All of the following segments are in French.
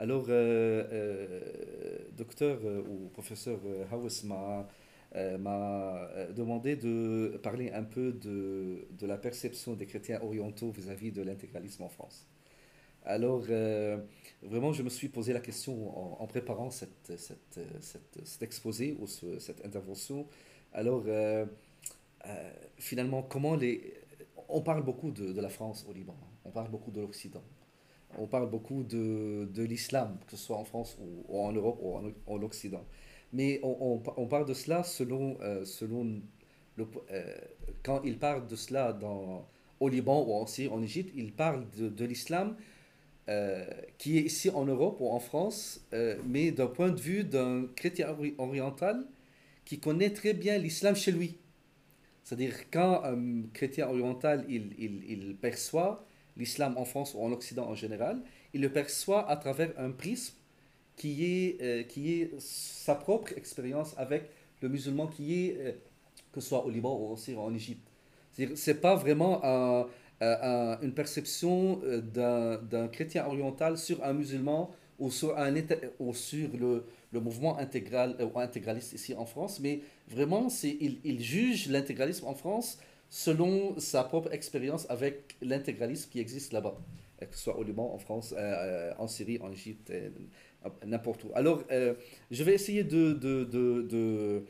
Alors, euh, euh, docteur euh, ou professeur Hawes m'a m'a demandé de parler un peu de, de, la perception des chrétiens orientaux vis-à-vis de l'intégralisme en France. Alors, vraiment, je me suis posé la question en, préparant cette, cette, cet exposé ou cette intervention. Alors, finalement, comment les... On parle beaucoup de, de la France au Liban, on parle beaucoup de l'Occident on parle beaucoup de, de l'islam, que ce soit en France ou, en Europe ou en, en Occident. Mais on, on, parle de cela selon, euh, selon le, euh, quand il parle de cela dans, au Liban ou en Syrie, en Égypte, il parle de, l'islam euh, qui est ici en Europe ou en France, mais d'un point de vue d'un chrétien oriental qui connaît très bien l'islam chez lui. C'est-à-dire quand un chrétien oriental, il, il perçoit l'islam en France ou en Occident en général, il le perçoit à travers un prisme qui est, euh, qui est sa propre expérience avec le musulman qui est, euh, que ce soit au Liban ou aussi en Égypte. Ce n'est pas vraiment une perception euh, d'un chrétien oriental sur un musulman ou sur, un, ou sur le, le mouvement intégral intégraliste ici en France, mais vraiment, il, il juge l'intégralisme en France selon sa propre expérience avec l'intégralisme qui existe là-bas, que ce soit au Liban, en France, euh, euh, en Syrie, en Égypte, euh, n'importe où. Alors, je vais essayer de, de, de,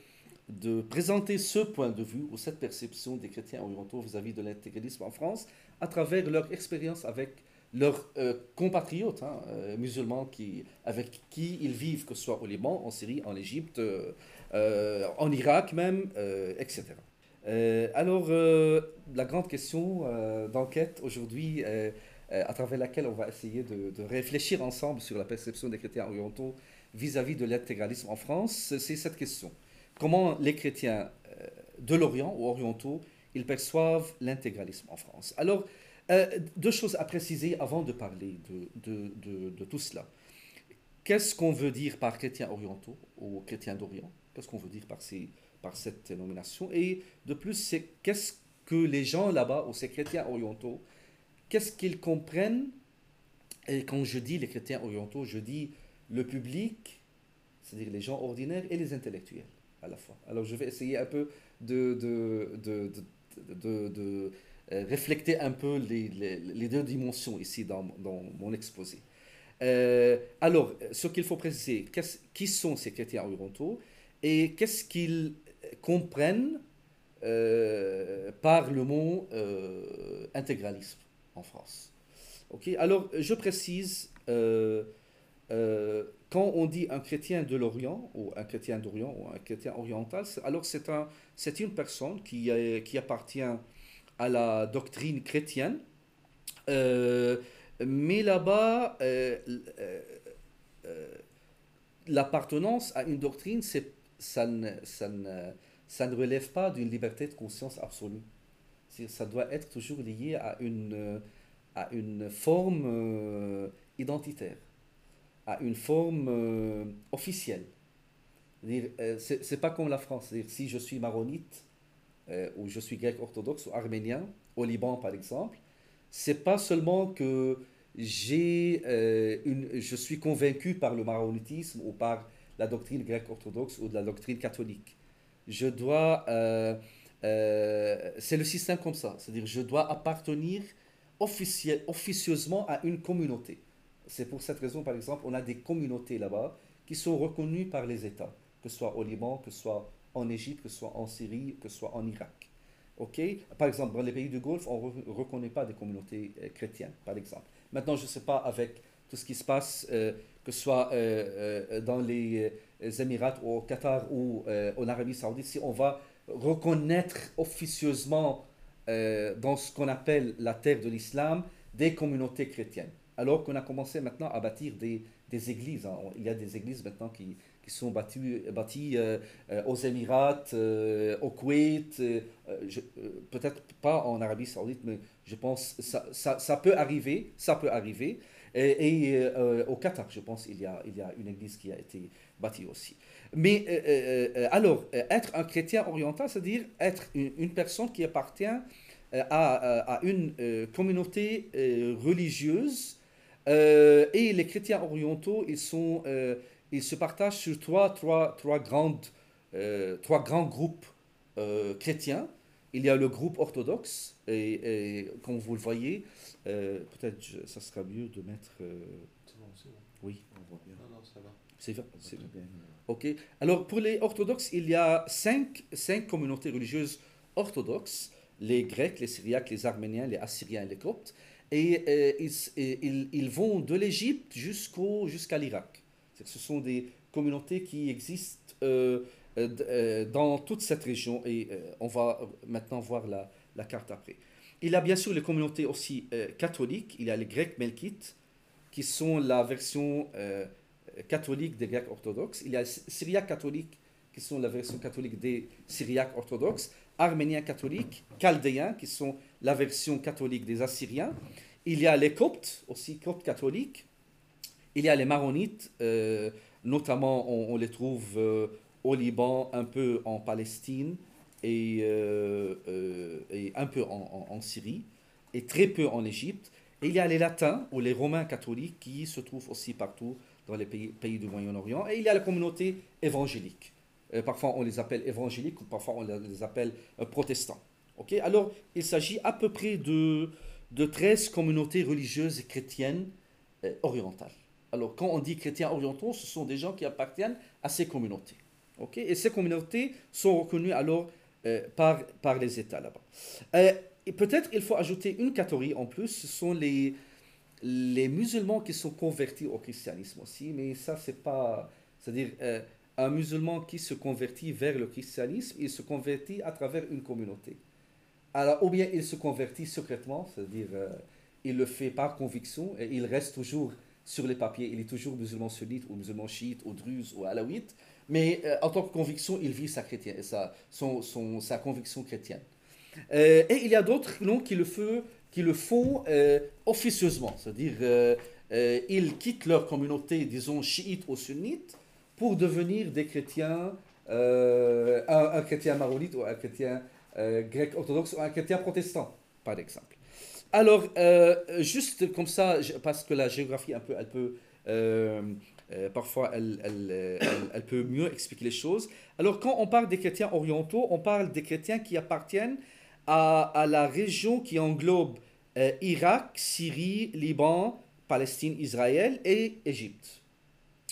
de, présenter ce point de vue ou cette perception des chrétiens orientaux vis-à-vis de l'intégralisme en France à travers leur expérience avec leurs compatriotes hein, musulmans qui, avec qui ils vivent, que ce soit au Liban, en Syrie, en Égypte, en Irak même, etc. Euh, alors, euh, la grande question euh, d'enquête aujourd'hui, à travers laquelle on va essayer de, réfléchir ensemble sur la perception des chrétiens orientaux vis-à-vis de l'intégralisme en France, c'est cette question. Comment les chrétiens de l'Orient ou orientaux, ils perçoivent l'intégralisme en France? Alors, deux choses à préciser avant de parler de, tout cela. Qu'est-ce qu'on veut dire par chrétiens orientaux ou chrétiens d'Orient? Qu'est-ce qu'on veut dire par ces par cette nomination. Et de plus, c'est qu'est-ce que les gens là-bas, ces chrétiens orientaux, qu'est-ce qu'ils comprennent? Et quand je dis les chrétiens orientaux, je dis le public, c'est-à-dire les gens ordinaires et les intellectuels à la fois. Alors je vais essayer un peu de, de, de, de, de euh, réfléchir un peu les, les, deux dimensions ici dans, dans mon exposé. Euh, alors, ce qu'il faut préciser, qui sont ces chrétiens orientaux et qu'est-ce qu'ils comprennent euh, par le mot euh, intégralisme en France. Ok, Alors, je précise, euh, quand on dit un chrétien de l'Orient, ou un chrétien d'Orient, ou un chrétien oriental, alors c'est un, une personne qui, qui appartient à la doctrine chrétienne, mais là-bas, l'appartenance à une doctrine, c'est ça ne, ça ne, ça ne relève pas d'une liberté de conscience absolue. Ça doit être toujours lié à une, à une forme euh, identitaire, à une forme euh, officielle. Euh, c'est pas comme la France. Si je suis maronite, ou je suis grec orthodoxe ou arménien, au Liban par exemple, c'est pas seulement que une, je suis convaincu par le maronitisme ou par la doctrine grecque orthodoxe ou de la doctrine catholique. Je dois... Euh, euh, c'est le système comme ça. C'est-à-dire je dois appartenir officiel, officieusement à une communauté. C'est pour cette raison, par exemple, on a des communautés là-bas qui sont reconnues par les États, que ce soit au Liban, que ce soit en Égypte, que ce soit en Syrie, que ce soit en Irak. ok? Par exemple, dans les pays du Golfe, on ne reconnaît pas des communautés euh, chrétiennes, par exemple. Maintenant, je ne sais pas avec tout ce qui se passe que ce soit euh, euh, dans les euh, Émirats au Qatar ou en Arabie Saoudite, si on va reconnaître officieusement dans ce qu'on appelle la terre de l'islam des communautés chrétiennes. Alors qu'on a commencé maintenant à bâtir des, des églises. Hein. Il y a des églises maintenant qui, qui sont bâties, bâties aux Émirats, au Koweït, peut-être pas en Arabie Saoudite, mais je pense que ça, ça, ça, peut arriver, ça peut arriver. Et, euh, au Qatar, je pense, il y, a, il y a une église qui a été bâtie aussi. Mais euh, euh, alors, être un chrétien oriental, c'est-à-dire être une, personne qui appartient à, à une communauté religieuse et les chrétiens orientaux, ils, sont, ils se partagent sur trois, trois, trois, grandes, trois grands groupes chrétiens. Il y a le groupe orthodoxe, et, comme vous le voyez, peut-être ça sera mieux de mettre... Oui. On voit bien. Non, non, ça va. C'est bien. Ok. Alors, pour les orthodoxes, il y a cinq, cinq communautés religieuses orthodoxes les Grecs, les Syriaques, les Arméniens, les Assyriens et les Coptes. Et, euh, ils, ils, vont de l'Égypte jusqu'au, jusqu'à l'Irak. Ce sont des communautés qui existent euh, euh, dans toute cette région et on va maintenant voir la, carte après. Il y a bien sûr les communautés aussi catholiques. Il y a les Grecs melkites qui sont la version catholique des Grecs orthodoxes. Il y a les Syriaques catholiques qui sont la version catholique des Syriaques orthodoxes arméniens catholiques, chaldéens, qui sont la version catholique des Assyriens. Il y a les Coptes, aussi Coptes catholiques. Il y a les Maronites, euh, notamment on, les trouve euh, au Liban, un peu en Palestine et, euh, et un peu en, Syrie, et très peu en Égypte. Et il y a les Latins ou les Romains catholiques qui se trouvent aussi partout dans les pays, pays du Moyen-Orient. Et il y a la communauté évangélique. Euh, parfois on les appelle évangéliques ou parfois on les appelle euh, protestants. Ok? Alors il s'agit à peu près de, de 13 communautés religieuses chrétiennes euh, orientales. Alors quand on dit chrétiens orientaux, ce sont des gens qui appartiennent à ces communautés. Ok? Et ces communautés sont reconnues alors par, par les États là-bas. et peut-être il faut ajouter une catégorie en plus, ce sont les, les musulmans qui sont convertis au christianisme aussi, mais ça c'est pas... C'est-à-dire un musulman qui se convertit vers le christianisme, il se convertit à travers une communauté. Alors, ou bien il se convertit secrètement, c'est-à-dire euh, il le fait par conviction et il reste toujours sur les papiers, il est toujours musulman sunnite ou musulman chiite ou druze ou alawite, mais euh, en tant que conviction, il vit sa, conviction chrétienne. Euh, et il y a d'autres qui le, font, qui le font officieusement, c'est-à-dire ils quittent leur communauté, disons, chiite ou sunnite, pour devenir des chrétiens, euh, un, chrétien maronite ou un chrétien euh, grec orthodoxe ou un chrétien protestant, par exemple. Alors, euh, juste comme ça, parce que la géographie, un peu, elle peut, parfois, elle, elle, peut mieux expliquer les choses. Alors, quand on parle des chrétiens orientaux, on parle des chrétiens qui appartiennent à, la région qui englobe Irak, Syrie, Liban, Palestine, Israël et Égypte.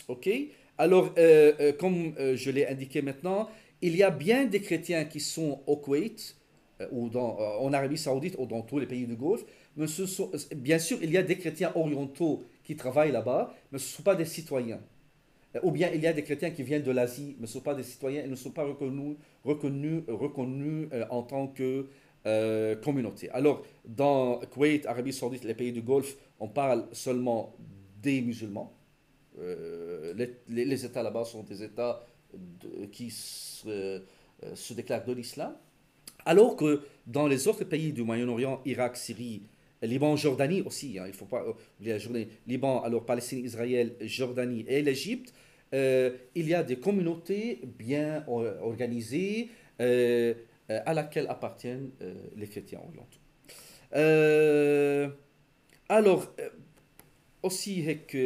OK? Alors, euh, euh, comme euh, je l'ai indiqué maintenant, il y a bien des chrétiens qui sont au Koweït, ou en Arabie Saoudite, ou dans tous les pays du Golfe. Mais bien sûr, il y a des chrétiens orientaux qui travaillent là-bas, mais ce ne sont pas des citoyens. Ou bien il y a des chrétiens qui viennent de l'Asie, mais ne sont pas des citoyens et ne sont pas reconnus, reconnus, reconnus en tant que communauté. Alors, dans Koweït, Arabie Saoudite, les pays du Golfe, on parle seulement des musulmans. Euh, les, États là-bas sont des États qui euh, se, déclarent de l'islam, alors que dans les autres pays du Moyen-Orient, Irak, Syrie, Liban, Jordanie aussi, hein, il faut pas oublier la journée, Liban, alors Palestine, Israël, Jordanie et l'Égypte, euh, il y a des communautés bien organisées à laquelle appartiennent les chrétiens orientaux. alors, aussi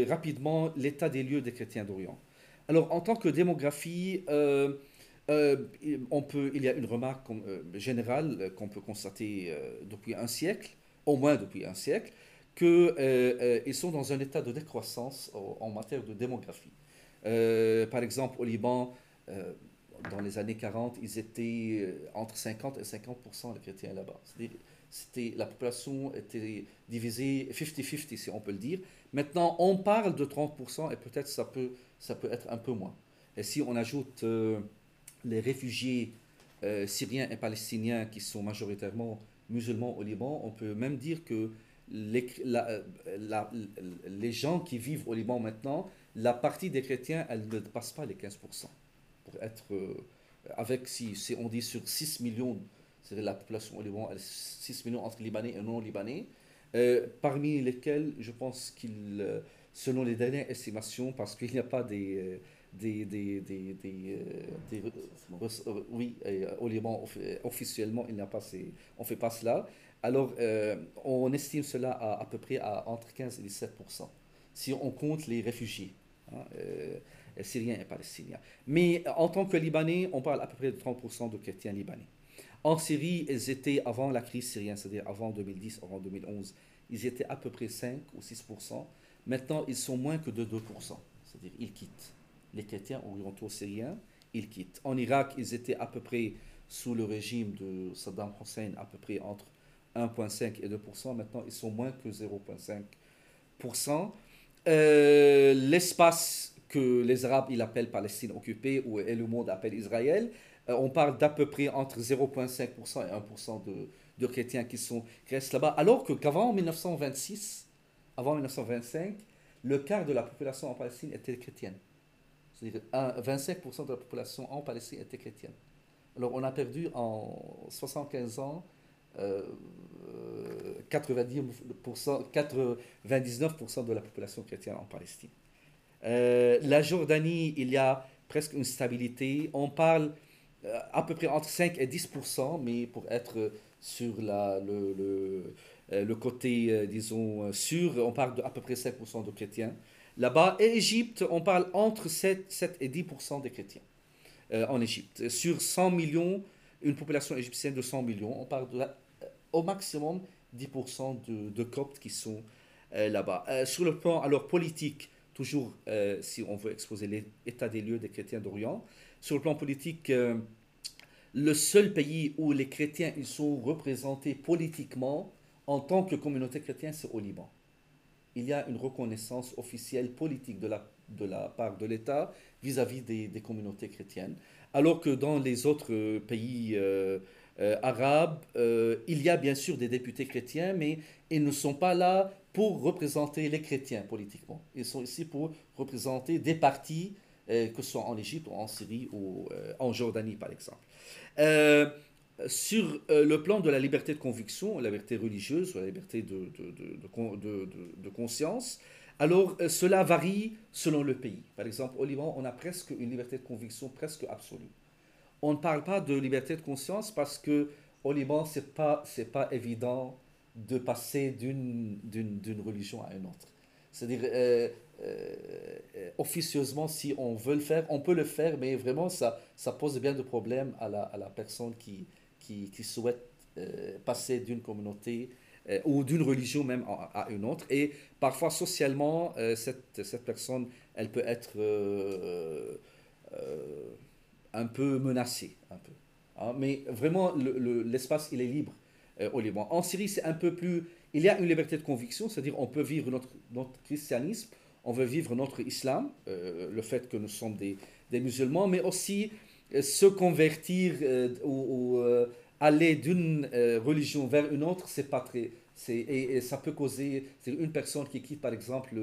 rapidement l'état des lieux des chrétiens d'Orient. Alors, en tant que démographie, euh, euh, on peut, il y a une remarque euh, générale qu'on peut constater depuis un siècle, au moins depuis un siècle, qu'ils sont dans un état de décroissance en, matière de démographie. par exemple, au Liban, dans les années 40, ils étaient entre 50 et 50% de chrétiens là-bas. C'était, la population était divisée 50-50, si on peut le dire. Maintenant, on parle de 30% et peut-être ça peut, ça peut être un peu moins. Et si on ajoute euh, les réfugiés euh, syriens et palestiniens qui sont majoritairement musulmans au Liban, on peut même dire que les, les gens qui vivent au Liban maintenant, la partie des chrétiens, elle ne dépasse pas les 15%. Pour être euh, avec, si, on dit sur 6 millions, c'est la population au Liban, 6 millions entre Libanais et non-Libanais, euh, parmi lesquels je pense qu'il, euh, selon les dernières estimations, parce qu'il n'y a pas des... Euh, des, des, des, oui, au Liban, officiellement, il n'y a pas on ne fait pas cela. Alors, on estime cela à à peu près à entre 15 et 17% si on compte les réfugiés. Hein, syriens et palestiniens. Mais en tant que Libanais, on parle à peu près de 30% de chrétiens libanais. En Syrie, ils étaient avant la crise syrienne, c'est-à-dire avant 2010, avant 2011, ils étaient à peu près 5 ou 6%. Maintenant, ils sont moins que de 2%. C'est-à-dire ils quittent. Les chrétiens orientaux syriens, ils quittent. En Irak, ils étaient à peu près sous le régime de Saddam Hussein, à peu près entre 1,5 et 2%. Maintenant, ils sont moins que 0,5%. Euh, l'espace que les Arabes ils appellent Palestine occupée ou et le monde appelle Israël, euh, on parle d'à peu près entre 0,5% et 1% de, chrétiens qui, sont, restent là-bas, alors qu'avant 1926, avant 1925, le quart de la population en Palestine était chrétienne. C'est-à-dire 25% de la population en Palestine était chrétienne. Alors on a perdu en 75 ans 90%, 99% de la population chrétienne en Palestine. Euh, la Jordanie, il y a presque une stabilité. On parle euh, à peu près entre 5 et 10%, mais pour être sur le, euh, le côté, disons, sûr, on parle d'à peu près 5% de chrétiens. Là-bas, et Égypte, on parle entre 7, 7 et 10% des chrétiens en Égypte. Sur 100 millions, une population égyptienne de 100 millions, on parle de au maximum 10% de, de, Coptes qui sont là-bas. sur le plan alors politique, toujours euh, si on veut exposer l'état des lieux des chrétiens d'Orient. Sur le plan politique, euh, le seul pays où les chrétiens sont représentés politiquement en tant que communauté chrétienne, c'est au Liban. Il y a une reconnaissance officielle politique de la, part de l'État vis-à-vis des, communautés chrétiennes, alors que dans les autres pays euh, arabes, il y a bien sûr des députés chrétiens, mais ils ne sont pas là pour représenter les chrétiens politiquement. Ils sont ici pour représenter des partis, euh, que ce soit en Égypte ou en Syrie ou euh, en Jordanie par exemple. Euh, sur le plan de la liberté de conviction, la liberté religieuse, la liberté de, de, de, conscience, alors cela varie selon le pays. Par exemple, au Liban, on a presque une liberté de conviction presque absolue. On ne parle pas de liberté de conscience parce que au Liban, ce n'est pas, pas évident de passer d'une religion à une autre. C'est-à-dire, euh, euh, officieusement, si on veut le faire, on peut le faire, mais vraiment, ça, ça pose bien de problèmes à la, à la personne qui, qui, qui souhaite euh, passer d'une communauté ou d'une religion même à, une autre. Et parfois, socialement, cette, cette, personne, elle peut être un peu menacée. Un peu. Hein. Mais vraiment, l'espace, il est libre euh, au Liban. En Syrie, c'est un peu plus... Il y a une liberté de conviction, c'est-à-dire on peut vivre notre, notre christianisme, on veut vivre notre islam, euh, le fait que nous sommes des, musulmans, mais aussi euh, se convertir ou, aller d'une religion vers une autre, c'est pas très... Et, ça peut causer... C'est une personne qui quitte par exemple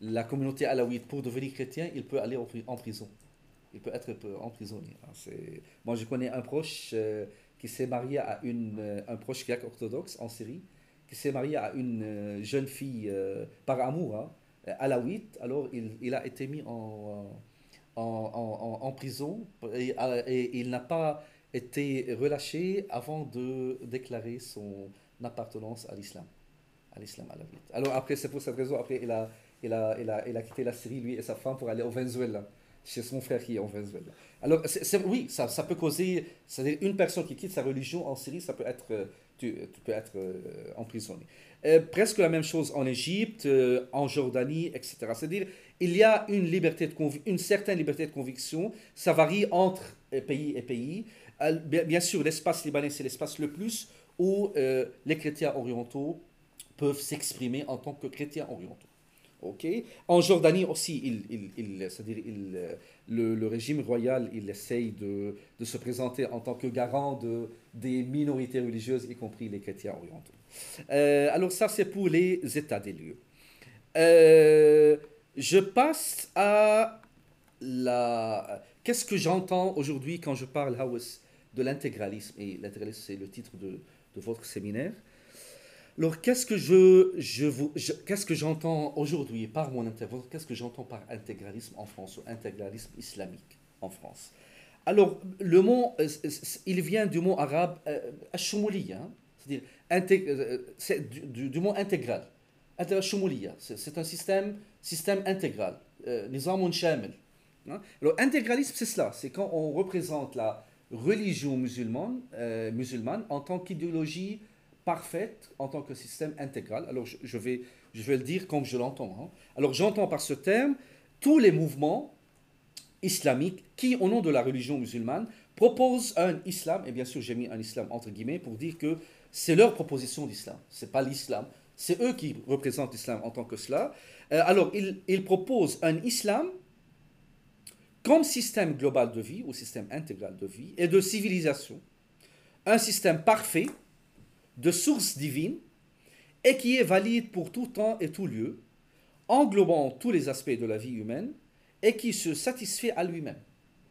la communauté alawite pour devenir chrétien, il peut aller en prison. Il peut être emprisonné. Moi, je connais un proche qui s'est marié à une, euh, un proche grec orthodoxe en Syrie, qui s'est marié à une euh, jeune fille euh, par amour, hein, alaouite. Alors il, il, a été mis en, en, en, prison et il n'a pas été relâché avant de déclarer son appartenance à l'islam, à l'islam alawite. Alors après, c'est pour cette raison, après, il a, il, a, il, a, il a quitté la Syrie, lui et sa femme, pour aller au Venezuela chez son frère qui est en Venezuela. Alors, oui, ça, ça, peut causer. C'est-à-dire, une personne qui quitte sa religion en Syrie, ça peut être. Euh, tu, tu peux être euh, emprisonné. Euh, presque la même chose en Égypte, en Jordanie, etc. C'est-à-dire, il y a une, liberté de une certaine liberté de conviction. Ça varie entre pays et pays. Bien, sûr, l'espace libanais, c'est l'espace le plus où les chrétiens orientaux peuvent s'exprimer en tant que chrétiens orientaux. Ok? En Jordanie aussi, c'est-à-dire il, le, régime royal, il essaye de, se présenter en tant que garant de, des minorités religieuses, y compris les chrétiens orientaux. Euh, alors ça, c'est pour les états des lieux. Euh, je passe à la... Qu'est-ce que j'entends aujourd'hui quand je parle de l'intégralisme Et l'intégralisme, c'est le titre de, de votre séminaire. Alors, qu'est-ce que je, je, vous, qu'est-ce que j'entends aujourd'hui par mon intervention Qu'est-ce que j'entends par intégralisme en France ou intégralisme islamique en France? Alors, le mot, euh, il vient du mot arabe euh, hein, c'est-à-dire euh, c'est du, du, mot intégral. C'est un système, système intégral. Nizam shamil. Hein. Alors, intégralisme, c'est cela. C'est quand on représente la religion musulmane, musulmane en tant qu'idéologie parfaite, en tant que système intégral. Alors, je, vais, je vais le dire comme je l'entends. Hein. Alors, j'entends par ce terme tous les mouvements islamiques qui, au nom de la religion musulmane, proposent un islam, et bien sûr j'ai mis un islam entre guillemets pour dire que c'est leur proposition d'islam, c'est pas l'islam, c'est eux qui représentent l'islam en tant que cela. Euh, alors ils, ils proposent un islam comme système global de vie ou système intégral de vie et de civilisation, un système parfait de source divine et qui est valide pour tout temps et tout lieu, englobant tous les aspects de la vie humaine et qui se satisfait à lui-même.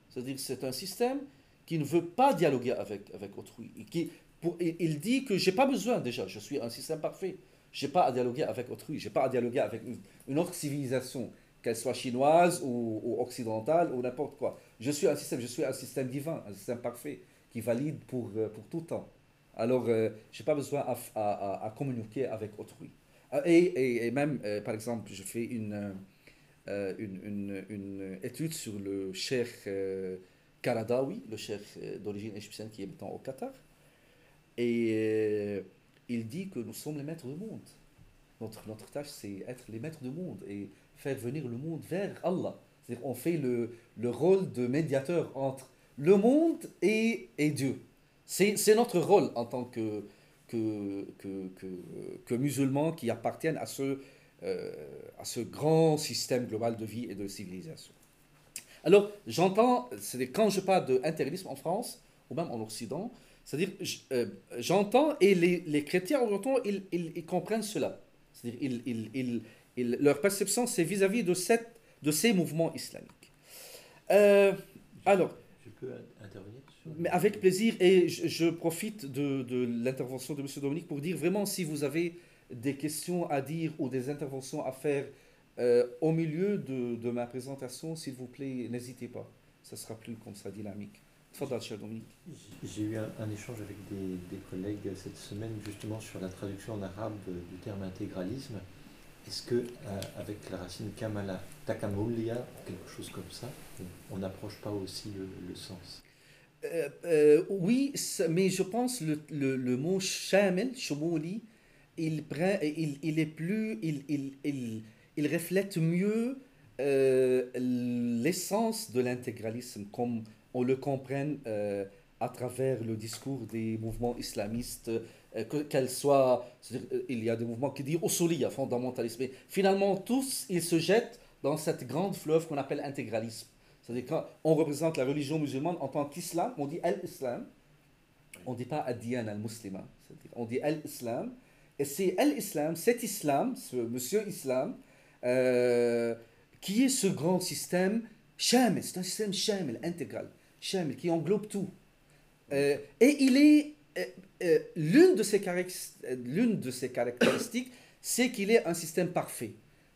C'est-à-dire que c'est un système qui ne veut pas dialoguer avec, avec autrui. qui, pour, il dit que j'ai pas besoin déjà, je suis un système parfait. Je n'ai pas à dialoguer avec autrui, je n'ai pas à dialoguer avec une, autre civilisation, qu'elle soit chinoise ou, occidentale ou n'importe quoi. Je suis un système, je suis un système divin, un système parfait qui valide pour, euh, pour tout temps. Alors, euh, je n'ai pas besoin à, à, communiquer avec autrui. Euh, et, et, même, par exemple, je fais une, euh, une, une, étude sur le cheikh euh, Karadawi, le cheikh euh, d'origine égyptienne qui est maintenant au Qatar. Et il dit que nous sommes les maîtres du monde. Notre, notre tâche, c'est être les maîtres du monde et faire venir le monde vers Allah. C'est-à-dire on fait le, le, rôle de médiateur entre le monde et, et Dieu. C'est notre rôle en tant que, que, que, que, musulmans qui appartiennent à ce euh, à ce grand système global de vie et de civilisation. Alors, j'entends, c'est quand je parle d'intégrisme en France, ou même en Occident, c'est-à-dire, euh, j'entends, et les, les chrétiens orientaux, ils, ils, comprennent cela. C'est-à-dire, ils, ils, leur perception, c'est vis-à-vis de, cette, de ces mouvements islamiques. Euh, alors. Je peux intervenir mais avec plaisir, et je, je profite de, de l'intervention de M. Dominique pour dire vraiment, si vous avez des questions à dire ou des interventions à faire euh, au milieu de, de, ma présentation, s'il vous plaît, n'hésitez pas. Ça sera plus comme ça dynamique. J'ai eu un, échange avec des, des, collègues cette semaine justement sur la traduction en arabe du terme intégralisme. Est-ce que, euh, avec la racine kamala, takamoulia, quelque chose comme ça, on n'approche pas aussi le, sens? Euh, euh, Oui, mais je pense le, le, le mot shamel, shumouli, il, prend, il, il est plus, il, il, il, reflète mieux l'essence de l'intégralisme, comme on le comprend euh, à travers le discours des mouvements islamistes, qu'elle soit, il y a des mouvements qui disent Osuliya, fondamentalisme, mais finalement tous, ils se jettent dans cette grande fleuve qu'on appelle intégralisme. C'est-à-dire quand on représente la religion musulmane en tant qu'islam, on dit al-islam, on ne dit pas ad-diyan al-muslima, on dit al-islam, et c'est l'islam, cet islam, ce monsieur islam, euh, qui est ce grand système shamil, c'est un système shamil, intégral, shamil, qui englobe tout. Euh, et il est, euh, l'une de, ses l'une de ses caractéristiques, c'est qu'il est un système parfait.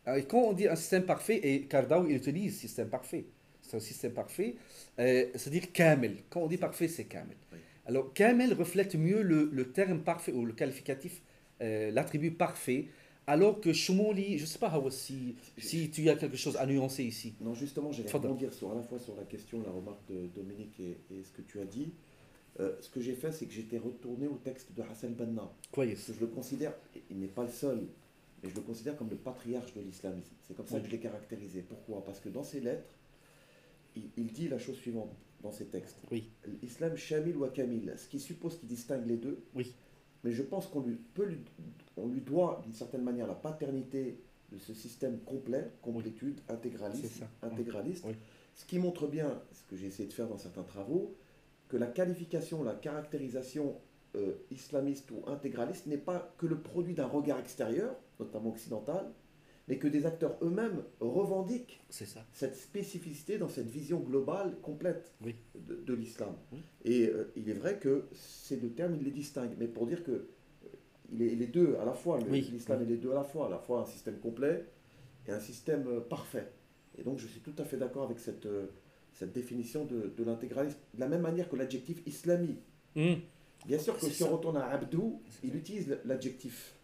et quand on dit un système parfait, et Kardao il utilise système parfait, c'est un système parfait, c'est-à-dire kamel. Quand on dit parfait, c'est kamel. Alors kamel reflète mieux le, le terme parfait ou le qualificatif euh, l'attribut parfait, alors que Shumuli, je ne sais pas si, si tu as quelque chose à nuancer ici. Non, justement, j'ai rebondir sur, à la fois sur la question, la remarque de Dominique et, ce que tu as dit. Euh, ce que j'ai fait, c'est que j'étais retourné au texte de Hassan Banna. Quoi, Je le considère, il n'est pas le seul, mais je le considère comme le patriarche de l'islamisme. C'est comme ça que je l'ai caractérisé. Pourquoi? Parce que dans ses lettres, il, il, dit la chose suivante dans ses textes. Oui. L'islam shamil ou kamil, ce qui suppose qu'il distingue les deux. Oui mais je pense qu'on lui, peut on lui doit d'une certaine manière la paternité de ce système complet, complétude, intégraliste, intégraliste ce qui montre bien, ce que j'ai essayé de faire dans certains travaux, que la qualification, la caractérisation euh, islamiste ou intégraliste n'est pas que le produit d'un regard extérieur, notamment occidental, mais que des acteurs eux-mêmes revendiquent cette spécificité dans cette vision globale complète de, l'islam. Et euh, il est vrai que ces deux termes, ils les distinguent, mais pour dire que euh, il est deux à la fois, l'islam est les deux à la fois, à la fois un système complet et un système euh, parfait. Et donc je suis tout à fait d'accord avec cette, cette définition de, de l'intégralisme, de la même manière que l'adjectif islami. Mmh. Bien sûr que si on retourne à Abdou, il utilise l'adjectif.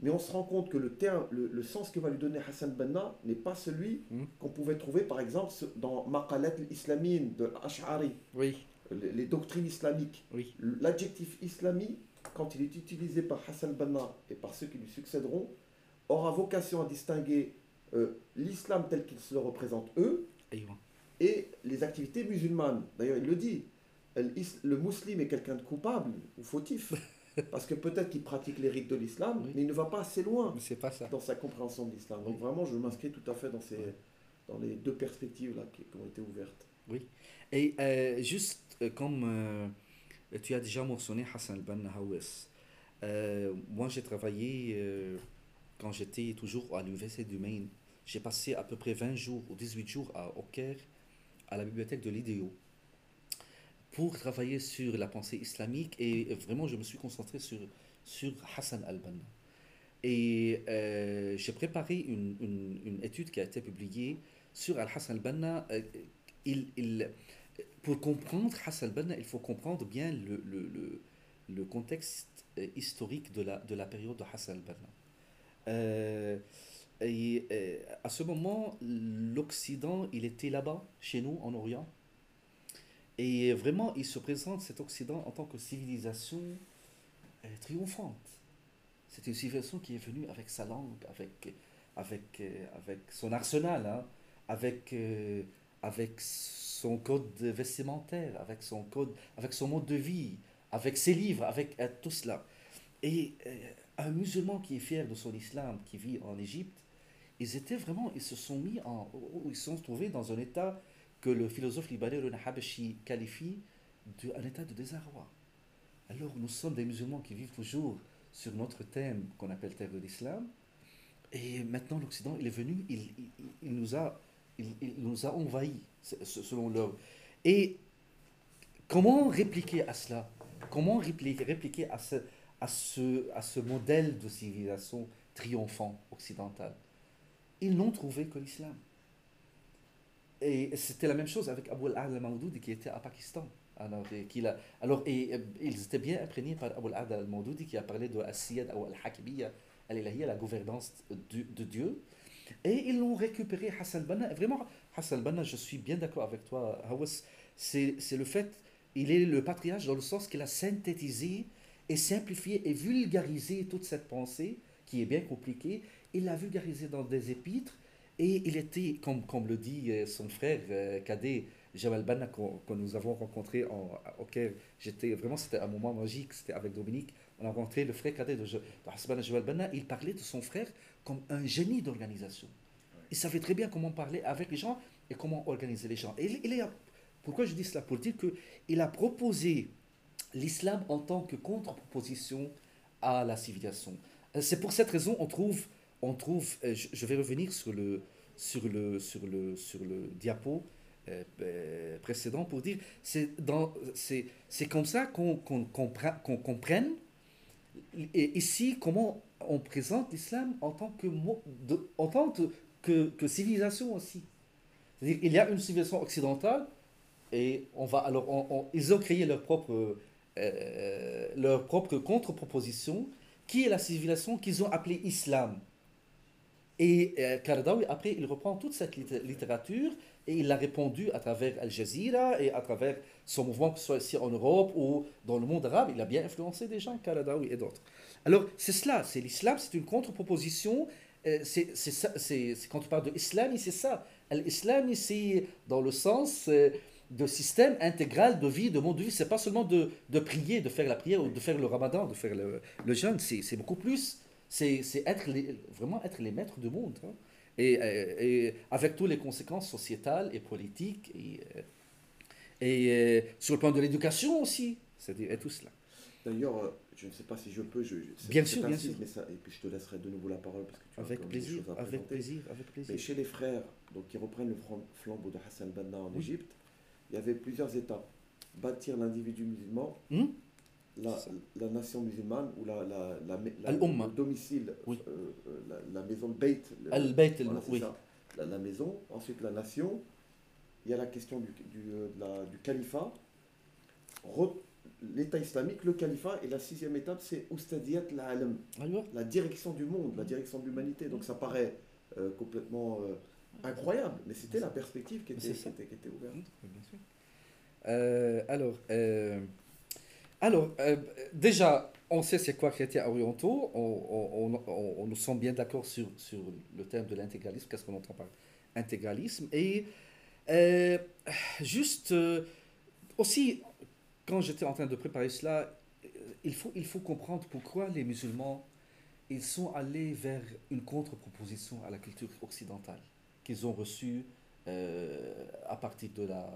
Mais on se rend compte que le, terme, le, sens que va lui donner Hassan Banna n'est pas celui hmm. qu'on pouvait trouver, par exemple, dans Maqalat al-Islamine de Ash'ari. Oui. Les, doctrines islamiques. Oui. L'adjectif islami, quand il est utilisé par Hassan Banna et par ceux qui lui succéderont, aura vocation à distinguer euh, l'islam tel qu'il se le représente eux et les activités musulmanes. D'ailleurs, il le dit. Le musulman est quelqu'un de coupable ou fautif. Parce que peut-être qu'il pratique les rites de l'islam, mais il ne va pas assez loin pas ça. dans sa compréhension de l'islam. Donc vraiment, je m'inscris tout à fait dans, ces, dans les deux perspectives là qui, ont été ouvertes. Oui. Et euh, juste euh, comme euh, tu as déjà mentionné Hassan al-Banna moi j'ai travaillé quand j'étais toujours à l'université du Maine. J'ai passé à peu près 20 jours ou 18 jours à, au Caire, à la bibliothèque de l'IDEO pour travailler sur la pensée islamique et vraiment je me suis concentré sur, sur Hassan al-Banna. Et euh, j'ai préparé une, une, étude qui a été publiée sur Al-Hassan al-Banna. Euh, il, il, pour comprendre Hassan al-Banna, il faut comprendre bien le, le, le, contexte euh, historique de la, de la période de Hassan al-Banna. Et à ce moment, l'Occident, il était là-bas, chez nous, en Orient et vraiment, il se présente cet Occident en tant que civilisation euh, triomphante. C'est une civilisation qui est venue avec sa langue, avec, avec, euh, avec son arsenal, hein, avec, euh, avec son code vestimentaire, avec son, code, avec son mode de vie, avec ses livres, avec tout cela. Et un musulman qui est fier de son islam, qui vit en Égypte, ils étaient vraiment, ils se sont mis en, ils se sont trouvés dans un état que le philosophe libanais Rona Habashi qualifie d'un état de désarroi. Alors nous sommes des musulmans qui vivent toujours sur notre thème qu'on appelle terre de l'islam. Et maintenant l'Occident, il est venu, il, nous a, il, nous a envahis, selon leur... Et comment répliquer à cela? Comment répliquer, répliquer à, ce, à, ce, à ce modèle de civilisation triomphant occidentale Ils n'ont trouvé que l'islam. Et c'était la même chose avec Abu al-Maududi qui était à Pakistan. Alors, euh, ils étaient bien imprégnés par Abu al-Maududi qui a parlé de Asiyad ou al-Hakimiyya, la gouvernance de, Dieu. Et ils l'ont récupéré, Hassan Banna. Vraiment, Hassan Banna, je suis bien d'accord avec toi. C'est le fait, il est le patriarche dans le sens qu'il a synthétisé et simplifié et vulgarisé toute cette pensée qui est bien compliquée. Il l'a vulgarisé dans des épîtres et il était, comme, comme le dit euh, son frère euh, cadet, Jamal Banna, que nous avons rencontré en, au Caire. J'étais, vraiment, c'était un moment magique, c'était avec Dominique. On a rencontré le frère cadet de, de Jamal Banna. Il parlait de son frère comme un génie d'organisation. Il savait très bien comment parler avec les gens et comment organiser les gens. Et il, pourquoi je dis cela? Pour dire qu'il a proposé l'islam en tant que contre-proposition à la civilisation. Euh, c'est pour cette raison on trouve on trouve, euh, je vais revenir sur le, sur le, sur le, sur le diapo euh, euh, précédent pour dire, c'est comme ça qu'on qu'on comprenne et ici comment on présente l'islam en tant que, en tant que, que civilisation aussi. C'est-à-dire il y a une civilisation occidentale et on va alors ils ont créé leur propre leur propre contre-proposition qui est la civilisation qu'ils ont appelée islam. Et euh, après, il reprend toute cette littérature et il l'a répondu à travers Al Jazeera et à travers son mouvement, que ce soit ici en Europe ou dans le monde arabe. Il a bien influencé des gens, Kardawi et d'autres. Alors, c'est cela, c'est l'islam, c'est une contre-proposition. Euh, quand on parle de l'islam, c'est ça. L'islam, c'est dans le sens euh, de système intégral de vie, de monde de vie. C'est pas seulement de, de, prier, de faire la prière ou de faire le ramadan, de faire le, le jeûne. C'est beaucoup plus c'est être vraiment être les maîtres du monde. Hein. Et, euh, et, avec toutes les conséquences sociétales et politiques, et, euh, et euh, sur le plan de l'éducation aussi, c'est-à-dire tout cela. D'ailleurs, je ne sais pas si je peux, je, bien sûr, bien sûr. Mais ça, et puis je te laisserai de nouveau la parole parce que tu avec plaisir, avec plaisir, avec plaisir. Mais chez les frères, donc qui reprennent le flambeau de Hassan Banna en Égypte, il y avait plusieurs étapes bâtir l'individu musulman, hmm? La, nation musulmane ou la, la, la, le domicile, euh, euh, la, maison, le Al oui. la, maison, ensuite la nation, il y a la question du, du, euh, du califat, l'État islamique, le califat, et la sixième étape, c'est Oustadiyat la direction du monde, la direction de l'humanité. Donc ça paraît euh, complètement euh, incroyable, mais c'était la perspective qui était, qui était, ouverte. Bien sûr. Euh, alors, alors déjà, on sait c'est quoi chrétien orientaux, on, on, on, nous sommes bien d'accord sur, sur le terme de l'intégralisme, qu'est-ce qu'on entend par intégralisme, et juste aussi, quand j'étais en train de préparer cela, il faut, il faut comprendre pourquoi les musulmans ils sont allés vers une contre-proposition à la culture occidentale qu'ils ont reçue euh, à partir de la,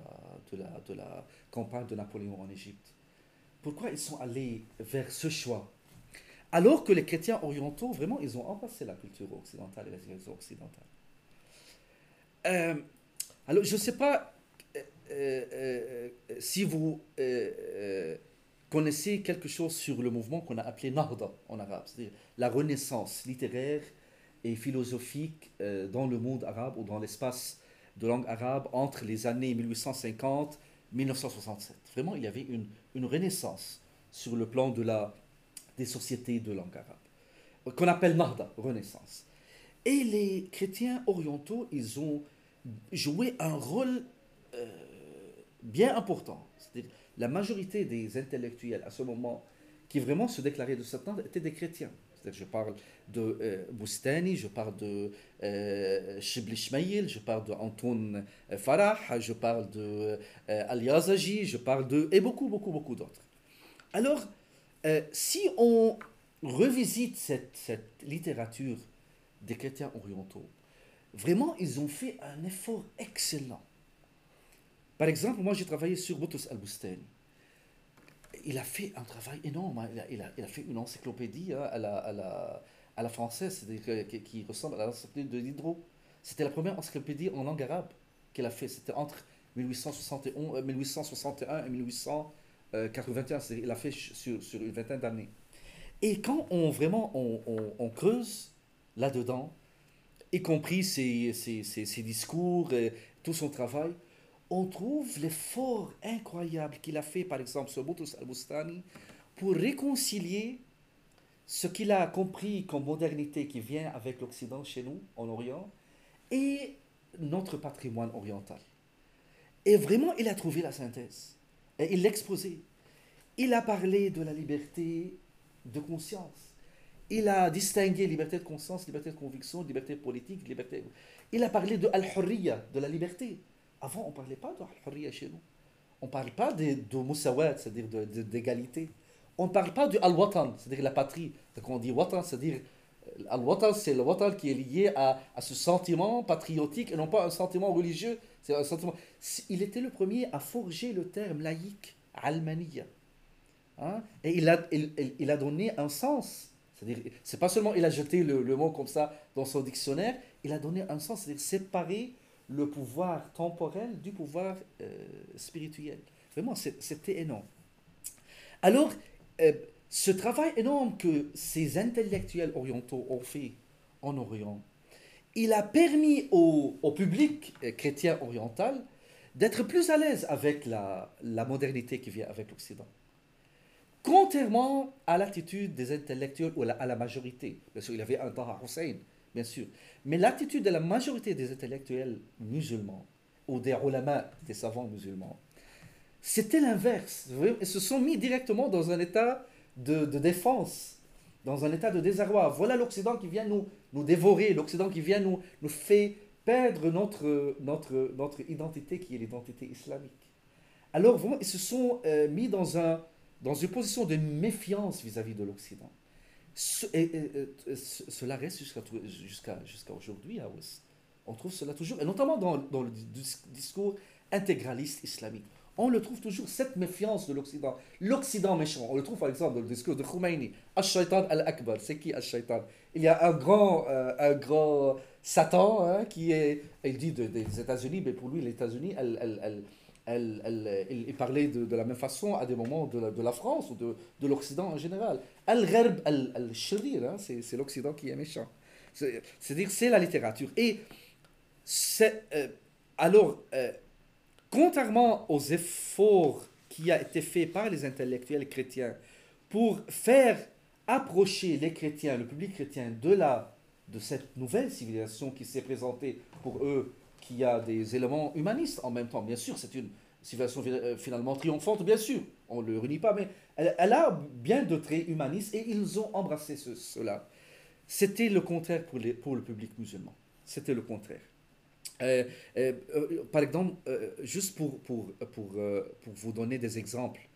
de, la, de la campagne de Napoléon en Égypte. Pourquoi ils sont allés vers ce choix? Alors que les chrétiens orientaux, vraiment, ils ont embrassé la culture occidentale et la civilisation occidentale. Euh, alors, je ne sais pas euh, si vous connaissez quelque chose sur le mouvement qu'on a appelé Nahda en arabe, c'est-à-dire la renaissance littéraire et philosophique euh, dans le monde arabe ou dans l'espace de langue arabe entre les années 1850 1967. Vraiment, il y avait une, une renaissance sur le plan de la, des sociétés de langue arabe, qu'on appelle Nahda, renaissance. Et les chrétiens orientaux, ils ont joué un rôle euh, bien important. La majorité des intellectuels à ce moment qui vraiment se déclaraient de Satan étaient des chrétiens. Je parle de euh, Boustani, je parle de euh, Shibli je parle de Antoine Farah, je parle de euh, Al-Yazaji, je parle de... et beaucoup, beaucoup, beaucoup d'autres. Alors, euh, si on revisite cette, littérature des chrétiens orientaux, vraiment, ils ont fait un effort excellent par exemple, moi j'ai travaillé sur Boutous al-Bustani. Il a fait un travail énorme. Hein. Il, a, fait une encyclopédie hein, à, la, la, la française qui, ressemble à l'encyclopédie de Diderot. C'était la première encyclopédie en langue arabe qu'il a fait. C'était entre 1871, 1861 euh, et 1881. Il a fait sur, une vingtaine d'années. Et quand on vraiment on, creuse là-dedans, y compris ses, discours, tout son travail, on trouve l'effort incroyable qu'il a fait, par exemple, sur Boutous al-Bustani, pour réconcilier ce qu'il a compris comme modernité qui vient avec l'Occident chez nous, en Orient, et notre patrimoine oriental. Et vraiment, il a trouvé la synthèse. Et il l'exposait. Il a parlé de la liberté de conscience. Il a distingué liberté de conscience, liberté de conviction, liberté politique, liberté. Il a parlé de al-hurriya, de la liberté. Avant, on ne parlait pas de chez nous. On ne parle pas de, de c'est-à-dire d'égalité. On ne parle pas du al-watan, c'est-à-dire la patrie. Quand on dit watan, c'est-à-dire euh, al-watan, c'est le watan qui est lié à, à, ce sentiment patriotique et non pas un sentiment religieux. C'est un sentiment. Il était le premier à forger le terme laïque, almaniya. Hein? Et il a, il, il, a donné un sens. C'est-à-dire, c'est pas seulement il a jeté le, le, mot comme ça dans son dictionnaire, il a donné un sens, c'est-à-dire séparer le pouvoir temporel du pouvoir euh, spirituel. Vraiment, c'était énorme. Alors, euh, ce travail énorme que ces intellectuels orientaux ont fait en Orient, il a permis au, public euh, chrétien oriental d'être plus à l'aise avec la, modernité qui vient avec l'Occident. Contrairement à l'attitude des intellectuels ou à la, majorité. Bien sûr, il y avait un Hussein bien sûr. Mais l'attitude de la majorité des intellectuels musulmans, ou des ulama, des savants musulmans, c'était l'inverse. Ils se sont mis directement dans un état de, défense, dans un état de désarroi. Voilà l'Occident qui vient nous, dévorer, l'Occident qui vient nous, nous fait perdre notre, identité qui est l'identité islamique. Alors vraiment, ils se sont euh, mis dans, un, dans une position de méfiance vis-à-vis -vis de l'Occident cela reste jusqu'à aujourd'hui Ouest. On trouve cela toujours, et notamment dans, le discours intégraliste islamique. On le trouve toujours, cette méfiance de l'Occident. L'Occident méchant, on le trouve par exemple dans le discours de Khomeini. Al-Shaitan al-Akbar, c'est qui Al-Shaitan Il y a un grand, euh, un grand Satan hein, qui est, il dit des États-Unis, mais pour lui, les États-Unis, elle, il parlait de, la même façon à des moments de la, de la France ou de, de l'Occident en général. Al-Gharb al-Shirir, hein, c'est l'Occident qui est méchant. C'est-à-dire, c'est la littérature. Et euh, alors, euh, contrairement aux efforts qui a été fait par les intellectuels chrétiens pour faire approcher les chrétiens, le public chrétien, de, la, de cette nouvelle civilisation qui s'est présentée pour eux, qui a des éléments humanistes en même temps. Bien sûr, c'est une civilisation euh, finalement triomphante, bien sûr, on ne le renie pas, mais elle, a bien de traits humanistes et ils ont embrassé cela. C'était le contraire pour, les, pour le public musulman. C'était le contraire. Euh, euh, par exemple, juste pour, pour, pour, pour vous donner des exemples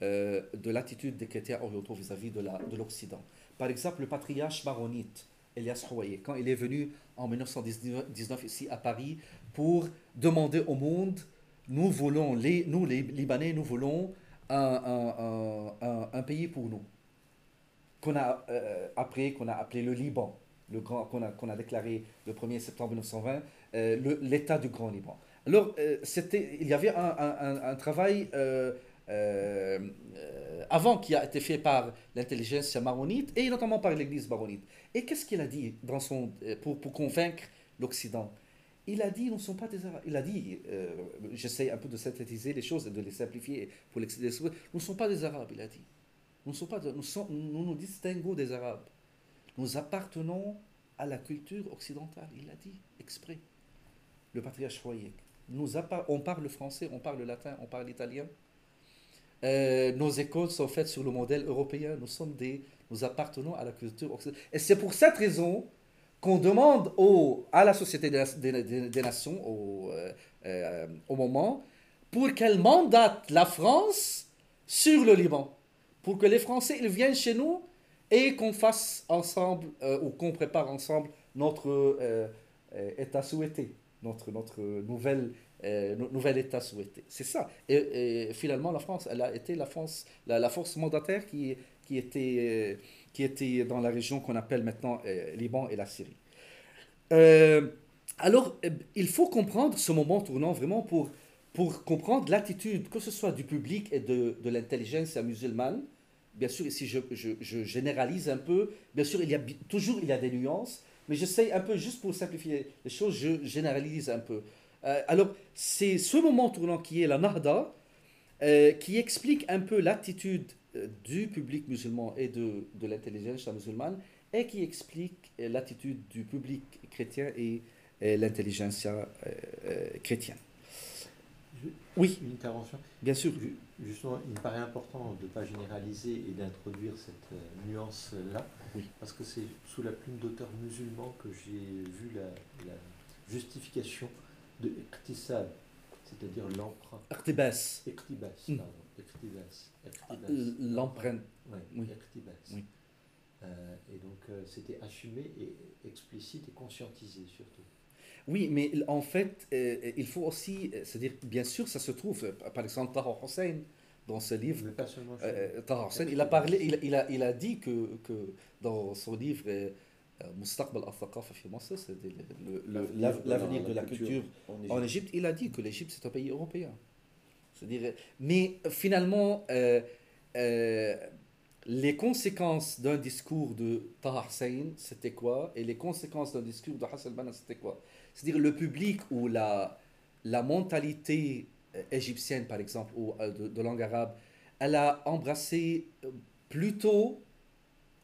de l'attitude des chrétiens orientaux vis-à-vis de l'Occident. Par exemple, le patriarche maronite, Elias Hawaye, quand il est venu en 1919 ici à Paris pour demander au monde nous voulons, les, nous les Libanais, nous voulons un, un, un, pays pour nous. Qu'on a euh, qu'on a appelé le Liban, le grand, qu'on a, qu'on a déclaré le 1er septembre 1920, euh, l'État du Grand Liban. Alors, euh, c'était, il y avait un, travail avant qui a été fait par l'intelligence maronite et notamment par l'Église maronite. Et qu'est-ce qu'il a dit son, pour, convaincre l'Occident? Il a dit, nous ne sommes pas des Arabes. Il a dit, euh, j'essaie un peu de synthétiser les choses et de les simplifier pour les nous ne sommes pas des Arabes, il a dit. Nous, sommes pas nous, nous distinguons des Arabes. Nous appartenons à la culture occidentale, il a dit, exprès. Le patriarche Foyer. On parle français, on parle latin, on parle italien. Euh, nos écoles sont faites sur le modèle européen. Nous sommes des, nous appartenons à la culture occidentale. Et c'est pour cette raison qu'on demande au, à la Société des, Nations au, euh, euh, au moment pour qu'elle mandate la France sur le Liban. Pour que les Français ils viennent chez nous et qu'on fasse ensemble ou qu'on prépare ensemble notre État souhaité, notre, notre nouvelle, nouvel État souhaité. C'est ça. Et, finalement, la France, elle a été la, France, la, force mandataire qui, qui était qui était dans la région qu'on appelle maintenant euh, Liban et la Syrie. Euh, alors, euh, il faut comprendre ce moment tournant vraiment pour, pour comprendre l'attitude, que ce soit du public et de, de l'intelligence musulmane. Bien sûr, ici je, je, généralise un peu, bien sûr, il y a, toujours il y a des nuances, mais j'essaie un peu, juste pour simplifier les choses, je généralise un peu. Alors, c'est ce moment tournant qui est la Nahda, qui explique un peu l'attitude euh, du public musulman et de, de l'intelligence musulmane et qui explique euh, l'attitude du public chrétien et, l'intelligence euh, chrétienne. Oui. Une intervention. Bien sûr. Justement, il me paraît important de ne pas généraliser et d'introduire cette nuance-là, oui. parce que c'est sous la plume d'auteurs musulmans que j'ai vu la, la, justification de c'est-à-dire l'emprunt. Iqtibas. Iqtibas, hmm. pardon. L'empreinte. oui. oui. Euh, et donc euh, c'était assumé et explicite et conscientisé surtout. Oui, mais en fait, euh, il faut aussi, c'est-à-dire, bien sûr, ça se trouve, par exemple, Taha Hussein, dans ce livre, mais pas seulement Taha Hussein, il a parlé, il, il, a, il a dit que, que dans son livre, l'avenir de la culture en Égypte, il a dit que l'Égypte, c'est un pays européen. Mais finalement, euh, euh, les conséquences d'un discours de Taha Hussein, c'était quoi? Et les conséquences d'un discours de Hassan Banna, c'était quoi? C'est-à-dire le public ou la, la mentalité euh, égyptienne, par exemple, ou de, langue arabe, elle a embrassé plutôt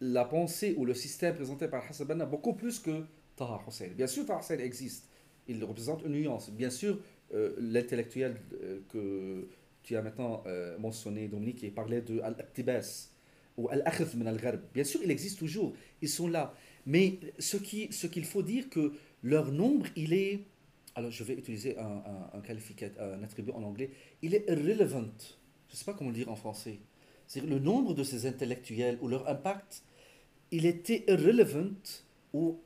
la pensée ou le système présenté par Hassan Banna beaucoup plus que Taha Hussein. Bien sûr, Taha Hussein existe. Il représente une nuance. Bien sûr, euh, l'intellectuel euh, que tu as maintenant euh, mentionné, Dominique, qui parlait de Al-Iqtibas ou Al-Akhz min al Bien sûr, il existe toujours, ils sont là. Mais ce qu'il faut dire que leur nombre, il est. Alors, je vais utiliser un, un, un attribut en anglais. Il est irrelevant. Je ne sais pas comment le dire en français. C'est le nombre de ces intellectuels ou leur impact, il était irrelevant ou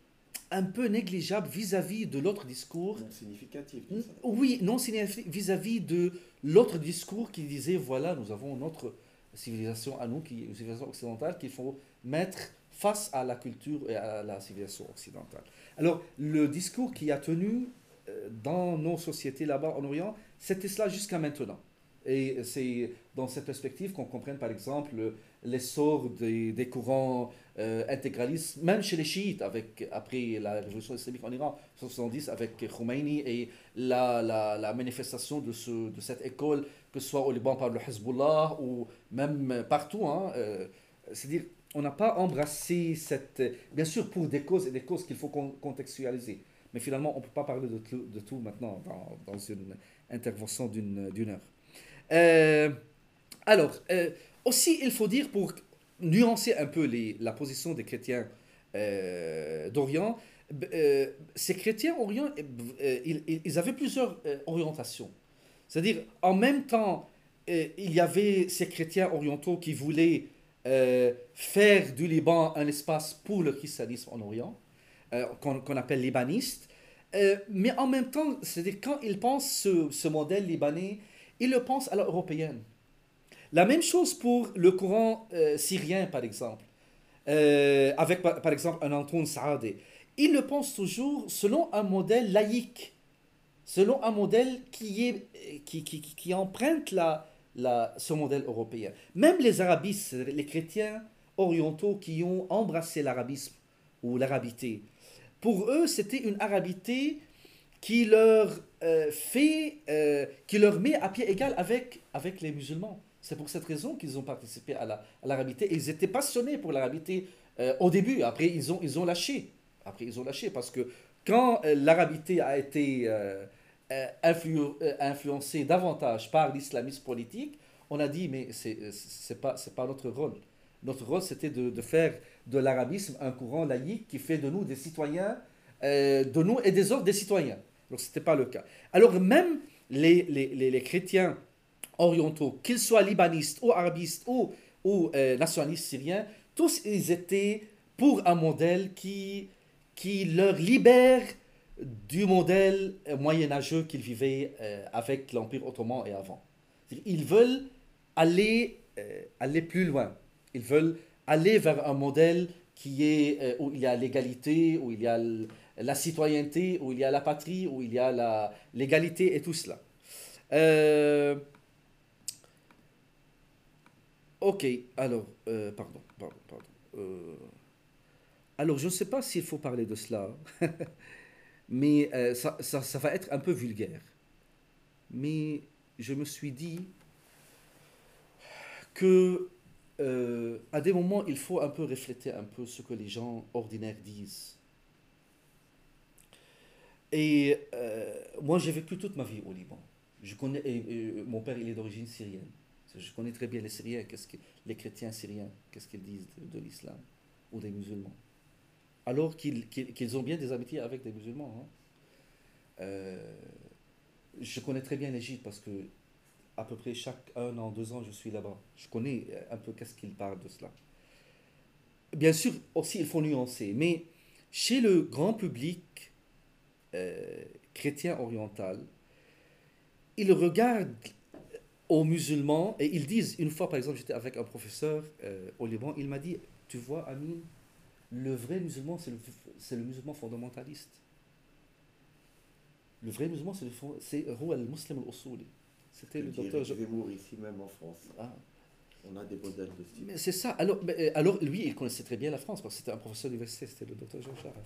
un peu négligeable vis-à-vis de l'autre discours. Non significatif. Oui, non significatif vis-à-vis de l'autre discours qui disait voilà, nous avons notre civilisation à nous, qui, une civilisation occidentale qu'il faut mettre face à la culture et à la civilisation occidentale. Alors, le discours qui a tenu euh, dans nos sociétés là-bas en Orient, c'était cela jusqu'à maintenant. Et c'est dans cette perspective qu'on comprenne par exemple l'essor des, des, courants euh, intégralistes, même chez les chiites, avec, après la révolution islamique en Iran, 70, avec Khomeini et la, la, la manifestation de, ce, de cette école, que ce soit au Liban par le Hezbollah ou même partout. Hein, euh, C'est-à-dire, on n'a pas embrassé cette... Bien sûr, pour des causes et des causes qu'il faut contextualiser. Mais finalement, on ne peut pas parler de tout, de tout maintenant dans, dans, une intervention d'une heure. Euh, alors, euh, aussi, il faut dire, pour nuancer un peu la position des chrétiens euh, d'Orient, ces chrétiens d'Orient, ils, avaient plusieurs orientations. C'est-à-dire, en même temps, il y avait ces chrétiens orientaux qui voulaient faire du Liban un espace pour le christianisme en Orient, qu'on appelle libaniste. mais en même temps, c'est-à-dire quand ils pensent ce modèle libanais, ils le pensent à l'européenne. La même chose pour le courant euh, syrien, par exemple, euh, avec par, exemple un Antoine Saadé. Ils le pensent toujours selon un modèle laïque, selon un modèle qui, est, qui, qui, emprunte la, la, ce modèle européen. Même les arabistes, les chrétiens orientaux qui ont embrassé l'arabisme ou l'arabité, pour eux, c'était une arabité qui leur euh, fait, euh, qui leur met à pied égal avec, avec les musulmans. C'est pour cette raison qu'ils ont participé à, la, l'arabité. Ils étaient passionnés pour l'arabité euh, au début. Après, ils ont, ils ont lâché. Après, ils ont lâché parce que quand l'arabité a été influ, influencée davantage par l'islamisme politique, on a dit, mais ce n'est pas, c'est pas notre rôle. Notre rôle, c'était de, de faire de l'arabisme un courant laïque qui fait de nous des citoyens, de nous et des autres des citoyens. Donc, ce n'était pas le cas. Alors, même les, les, les, chrétiens orientaux, qu'ils soient libanistes ou arabistes ou, ou euh, nationalistes syriens, tous ils étaient pour un modèle qui, qui leur libère du modèle moyenâgeux qu'ils vivaient euh, avec l'Empire ottoman et avant. Ils veulent aller, euh, aller plus loin. Ils veulent aller vers un modèle qui est, où il y a l'égalité, où il y a la citoyenneté, où il y a la patrie, où il y a l'égalité et tout cela. Euh, ok, alors, euh, pardon, pardon, pardon. Euh, alors, je ne sais pas s'il faut parler de cela, mais ça, ça, ça, va être un peu vulgaire. Mais je me suis dit que à des moments, il faut un peu refléter un peu ce que les gens ordinaires disent et euh, moi, j'ai vécu toute ma vie au Liban. Je connais, mon père, il est d'origine syrienne. Je connais très bien les Syriens, qu'est-ce que, les chrétiens syriens, qu'est-ce qu'ils disent de, l'islam ou des musulmans? Alors qu'ils, qu'ils, ont bien des amitiés avec des musulmans. Hein. Euh, je connais très bien l'Égypte parce que à peu près chaque un an, deux ans, je suis là-bas. Je connais un peu qu'est-ce qu'ils parlent de cela. Bien sûr, aussi, il faut nuancer, mais chez le grand public, euh, chrétien oriental, ils regardent aux musulmans et ils disent, une fois par exemple, j'étais avec un professeur euh, au Liban, il m'a dit, tu vois, Amin, le vrai musulman, c'est le, le, musulman fondamentaliste. Le vrai musulman, c'est le muslim al C'était le docteur. Je vais mourir ici même en France. Ah. On a des modèles de style. C'est ça. Alors, euh, alors, lui, il connaissait très bien la France parce que c'était un professeur d'université, c'était le docteur Jean Charaf.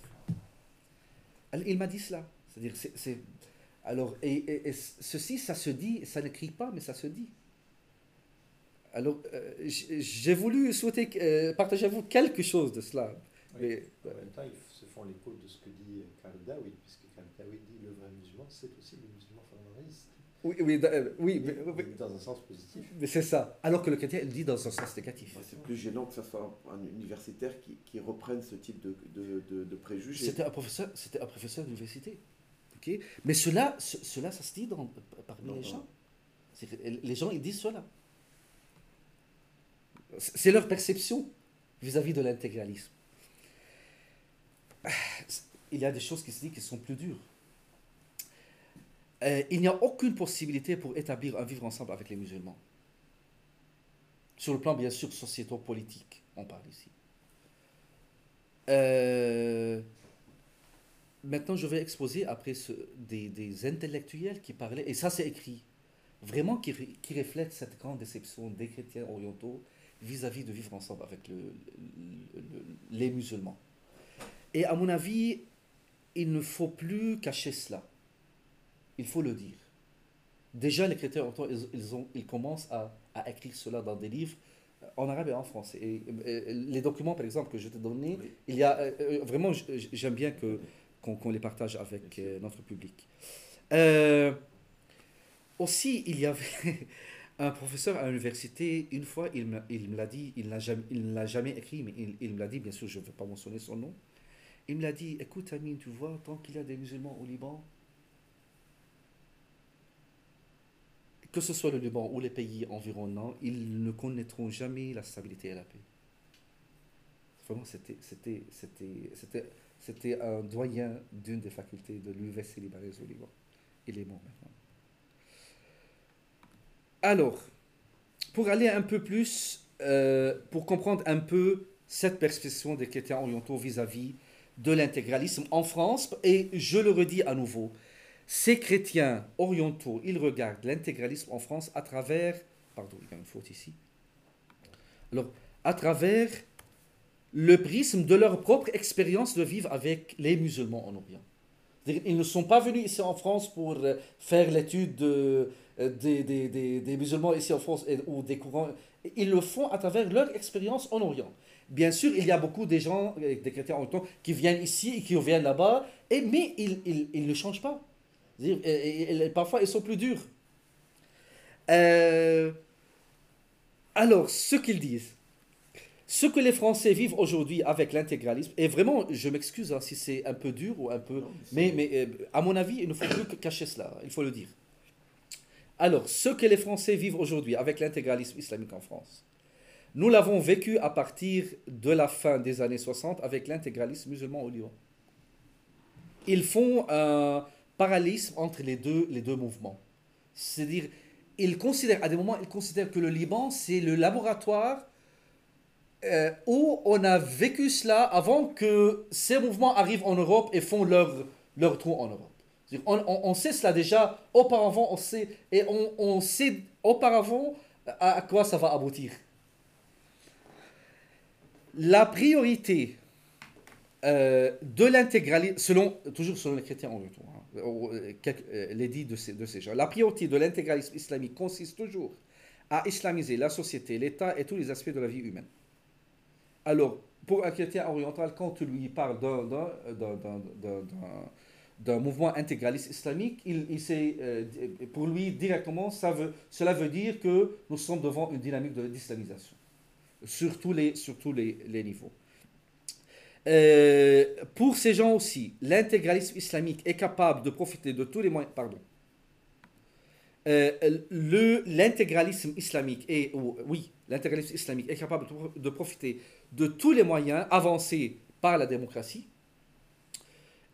Il m'a dit cela. C'est-à-dire, c'est, alors, et, ceci, ça se dit, ça n'écrit pas, mais ça se dit. Alors, euh, j'ai voulu souhaiter euh, partager avec vous quelque chose de cela. mais, en même temps, ils se font l'écho de ce que dit Karl David, puisque Karl David dit le vrai musulman, c'est aussi le musulman fondamentaliste. Oui, oui, euh, oui, mais, dans un sens positif. Mais c'est ça. Alors que le chrétien il dit dans un sens négatif. C'est plus gênant que ce soit un, universitaire qui, qui, reprenne ce type de, de, de, préjugés. C'était un professeur, c'était un professeur d'université. ok? Mais cela, cela, ça se dit dans, parmi les gens. Les gens, ils disent cela. C'est leur perception vis-à-vis -vis de l'intégralisme. Il y a des choses qui se disent qui sont plus dures. Euh, il n'y a aucune possibilité pour établir un vivre ensemble avec les musulmans. Sur le plan, bien sûr, sociéto-politique, on parle ici. Euh, maintenant, je vais exposer après ce, des, des, intellectuels qui parlaient, et ça c'est écrit, vraiment qui, qui reflète cette grande déception des chrétiens orientaux vis-à-vis de vivre ensemble avec les musulmans. Et à mon avis, il ne faut plus cacher cela. Il faut le dire. Déjà, les chrétiens, ils, ont, ils commencent à, à, écrire cela dans des livres euh, en arabe et en français. Et, les documents, par exemple, que je t'ai donnés, il y a euh, euh, vraiment, j'aime bien que qu'on les partage avec notre public. aussi, il y avait un professeur à l'université, une fois, il me, il me l'a dit, il ne jamais, l'a jamais écrit, mais il, il me l'a dit, bien sûr, je ne vais pas mentionner son nom. Il me l'a dit, écoute Amine, tu vois, tant qu'il y a des musulmans au Liban, que ce soit le Liban ou les pays environnants, ils ne connaîtront jamais la stabilité et la paix. Vraiment, c'était, un doyen d'une des facultés de l'Université libanaise au Liban. Il est mort maintenant. Alors, pour aller un peu plus, euh, pour comprendre un peu cette perspective des chrétiens orientaux vis-à-vis de l'intégralisme en France, et je le redis à nouveau, ces chrétiens orientaux, ils regardent l'intégralisme en France à travers, pardon, il y a une faute ici, alors, à travers le prisme de leur propre expérience de vivre avec les musulmans en Orient. Ils ne sont pas venus ici en France pour euh, faire l'étude de, euh, des, des, des, musulmans ici en France ou des courants. Ils le font à travers leur expérience en Orient. Bien sûr, il y a beaucoup de gens, euh, des chrétiens orientaux, qui viennent ici et qui reviennent là-bas, mais ils, ils, ils, ne changent pas. Et, parfois, ils sont plus durs. alors, ce qu'ils disent, ce que les Français vivent aujourd'hui avec l'intégralisme, et vraiment, je m'excuse hein, si c'est un peu dur ou un peu... mais, mais, euh, à mon avis, il ne faut plus cacher cela, il faut le dire. Alors, ce que les Français vivent aujourd'hui avec l'intégralisme islamique en France, nous l'avons vécu à partir de la fin des années 60 avec l'intégralisme musulman au Liban. Ils font un parallélisme entre les deux, les deux mouvements. C'est-à-dire, ils considèrent, à des moments, ils considèrent que le Liban, c'est le laboratoire euh, où on a vécu cela avant que ces mouvements arrivent en Europe et font leur, leur trou en Europe. On, on, sait cela déjà auparavant, on sait, et on, on sait auparavant à, quoi ça va aboutir. La priorité euh, de l'intégralité, selon, toujours selon les chrétiens en retour, hein, euh, les dits de ces, de ces gens, la priorité de l'intégralisme islamique consiste toujours à islamiser la société, l'État et tous les aspects de la vie humaine. Alors, pour un chrétien oriental, quand tu lui parles d'un mouvement intégraliste islamique, il, euh, pour lui directement, cela veut dire que nous sommes devant une dynamique d'islamisation, sur tous les, sur tous les niveaux. Euh, pour ces gens aussi, l'intégralisme islamique est capable de profiter de tous les moyens. Pardon. Euh, l'intégralisme islamique est, oui, l'intégralisme islamique est capable profiter de tous les moyens avancés par la démocratie.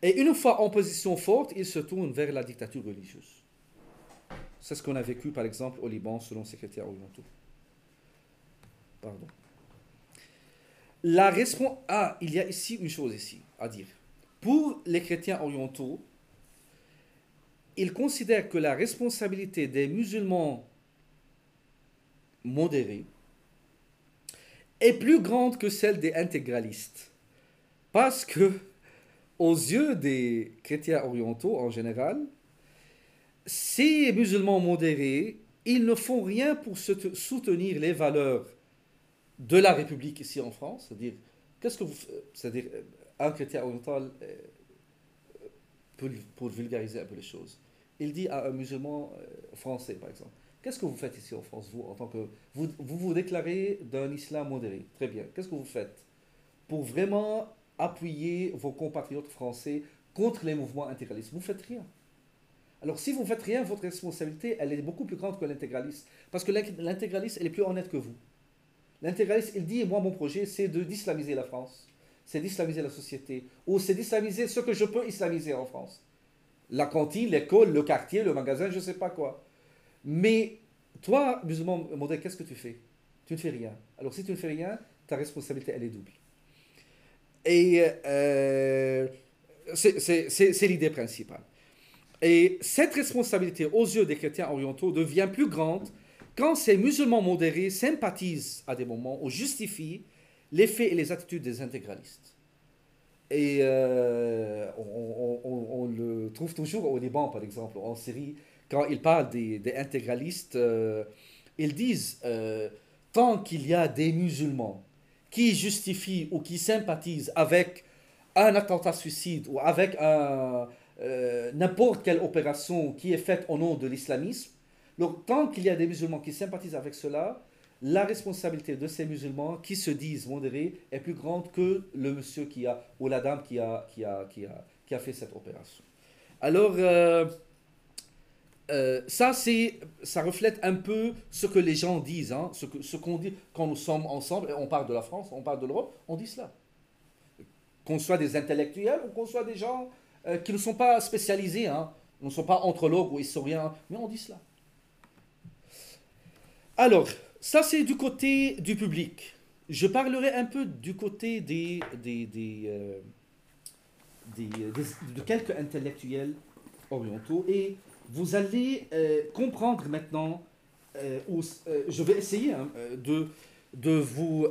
Et une fois en position forte, il se tourne vers la dictature religieuse. C'est ce qu'on a vécu, par exemple, au Liban, selon secrétaire orientaux. Pardon. La ah, il y a ici une chose ici à dire. Pour les chrétiens orientaux, ils considèrent que la responsabilité des musulmans modérés est plus grande que celle des intégralistes. Parce que, aux yeux des chrétiens orientaux en général, ces musulmans modérés, ils ne font rien pour soutenir les valeurs de la République ici en France. C'est-à-dire, qu'est-ce que vous, c'est-à-dire, un chrétien oriental, euh, pour, vulgariser un peu les choses, il dit à un musulman euh, français, par exemple, Qu'est-ce que vous faites ici en France, vous, en tant que. Vous vous, vous déclarez d'un islam modéré. Très bien. Qu'est-ce que vous faites pour vraiment appuyer vos compatriotes français contre les mouvements intégralistes? Vous faites rien. Alors, si vous faites rien, votre responsabilité, elle est beaucoup plus grande que l'intégraliste. Parce que l'intégraliste, elle est plus honnête que vous. L'intégraliste, il dit Moi, mon projet, c'est d'islamiser la France. C'est d'islamiser la société. Ou c'est d'islamiser ce que je peux islamiser en France. La cantine, l'école, le quartier, le magasin, je ne sais pas quoi. Mais toi, musulman modèle, qu'est-ce que tu fais? Tu ne fais rien. Alors si tu ne fais rien, ta responsabilité, elle est double. Et euh, c'est l'idée principale. Et cette responsabilité aux yeux des chrétiens orientaux devient plus grande quand ces musulmans modérés sympathisent à des moments ou justifient les faits et les attitudes des intégralistes. Et euh, on, le trouve toujours au Liban, par exemple, en Syrie, quand ils parlent des, intégralistes, euh, ils disent euh, tant qu'il y a des musulmans qui justifient ou qui sympathisent avec un attentat suicide ou avec n'importe quelle opération qui est faite au nom de l'islamisme, donc tant qu'il y a des musulmans qui sympathisent avec cela, la responsabilité de ces musulmans qui se disent modérés est plus grande que le monsieur qui a, ou la dame qui a, qui a, qui a, qui a fait cette opération. Alors, euh, euh, ça, ça reflète un peu ce que les gens disent, hein, ce qu'on dit quand nous sommes ensemble, et on parle de la France, on parle de l'Europe, on dit cela. Qu'on soit des intellectuels ou qu'on soit des gens euh, qui ne sont pas spécialisés, hein, ne sont pas anthropologues ou historiens, mais on dit cela. Alors, ça, c'est du côté du public. Je parlerai un peu du côté des, des, des, euh, de quelques intellectuels orientaux et vous allez euh, comprendre maintenant, euh, je vais essayer hein, de, de vous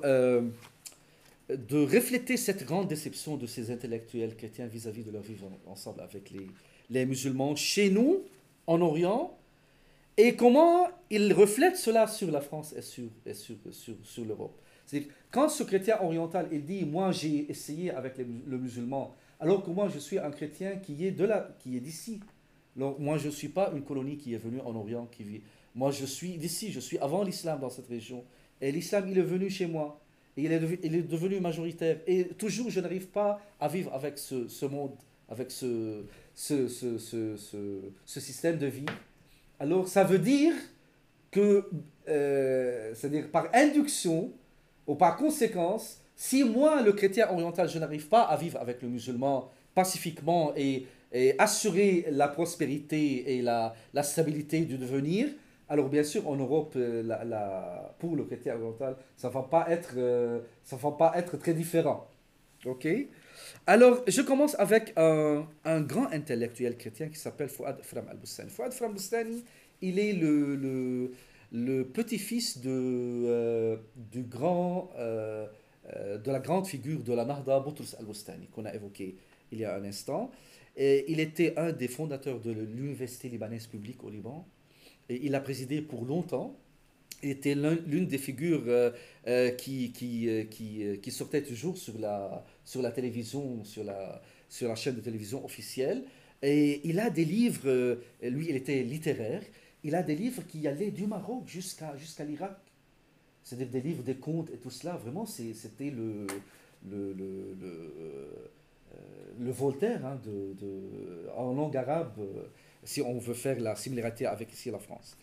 de refléter cette grande déception de ces intellectuels chrétiens vis-à-vis de leur vivre ensemble avec les, les musulmans chez nous, en Orient, et comment il reflète cela sur la France et sur, sur, sur, l'Europe. C'est quand ce chrétien oriental il dit moi j'ai essayé avec le musulman, alors que moi je suis un chrétien qui est de là, qui est d'ici. Donc moi je ne suis pas une colonie qui est venue en Orient qui vit. Moi je suis d'ici, je suis avant l'islam dans cette région. Et l'islam il est venu chez moi. Et il est, devenu, il est devenu majoritaire. Et toujours je n'arrive pas à vivre avec ce, ce monde, avec ce, ce, ce, ce système de vie alors ça veut dire que, euh, c'est-à-dire par induction ou par conséquence, si moi, le chrétien oriental, je n'arrive pas à vivre avec le musulman pacifiquement et, assurer la prospérité et la, stabilité du devenir, alors bien sûr, en Europe, euh, la, pour le chrétien oriental, ça ne va, pas être, euh, va pas être très différent. OK? Alors, je commence avec un, grand intellectuel chrétien qui s'appelle Fouad Fram al-Bustani. Fouad Fram al-Bustani, il est le, petit-fils de, euh, du grand, euh, euh, de la grande figure de la Nahda, Boutros al-Bustani, qu'on a évoqué il y a un instant. Il était un des fondateurs de l'Université libanaise publique au Liban. Il a présidé pour longtemps était l'une des figures qui, qui, sortait toujours sur la, sur la télévision, sur la, sur la chaîne de télévision officielle. Et il a des livres, lui il était littéraire, il a des livres qui allaient du Maroc jusqu'à jusqu'à l'Irak. C'est-à-dire des livres, des contes et tout cela. Vraiment, c'était le, le, le, le, Voltaire hein, de, en langue arabe, si on veut faire la similarité avec ici la France.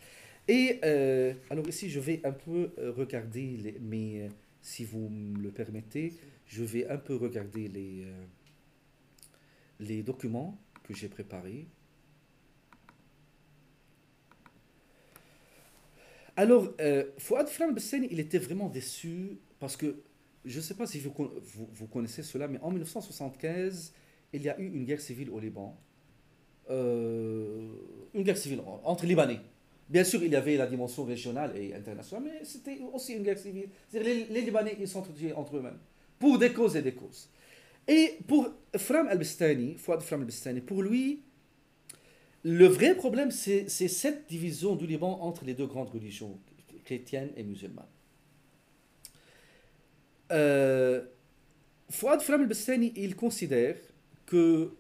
Et euh, alors ici, je vais un peu euh, regarder, les, mais euh, si vous me le permettez, je vais un peu regarder les, les documents que j'ai préparés. Alors, Fouad Fram il était vraiment déçu parce que, je ne sais pas si vous, vous, vous, connaissez cela, mais en 1975, il y a eu une guerre civile au Liban. une guerre civile entre Libanais. Bien sûr, il y avait la dimension régionale et internationale, mais c'était aussi une guerre civile. Les, les, Libanais, ils s'entretuaient entre eux-mêmes, pour des causes et des causes. Et pour Fram al-Bistani, Fouad Fram al-Bistani, pour lui, le vrai problème, c'est cette division du Liban entre les deux grandes religions, chrétiennes et musulmanes. Euh, Fouad Fram al-Bistani, il considère que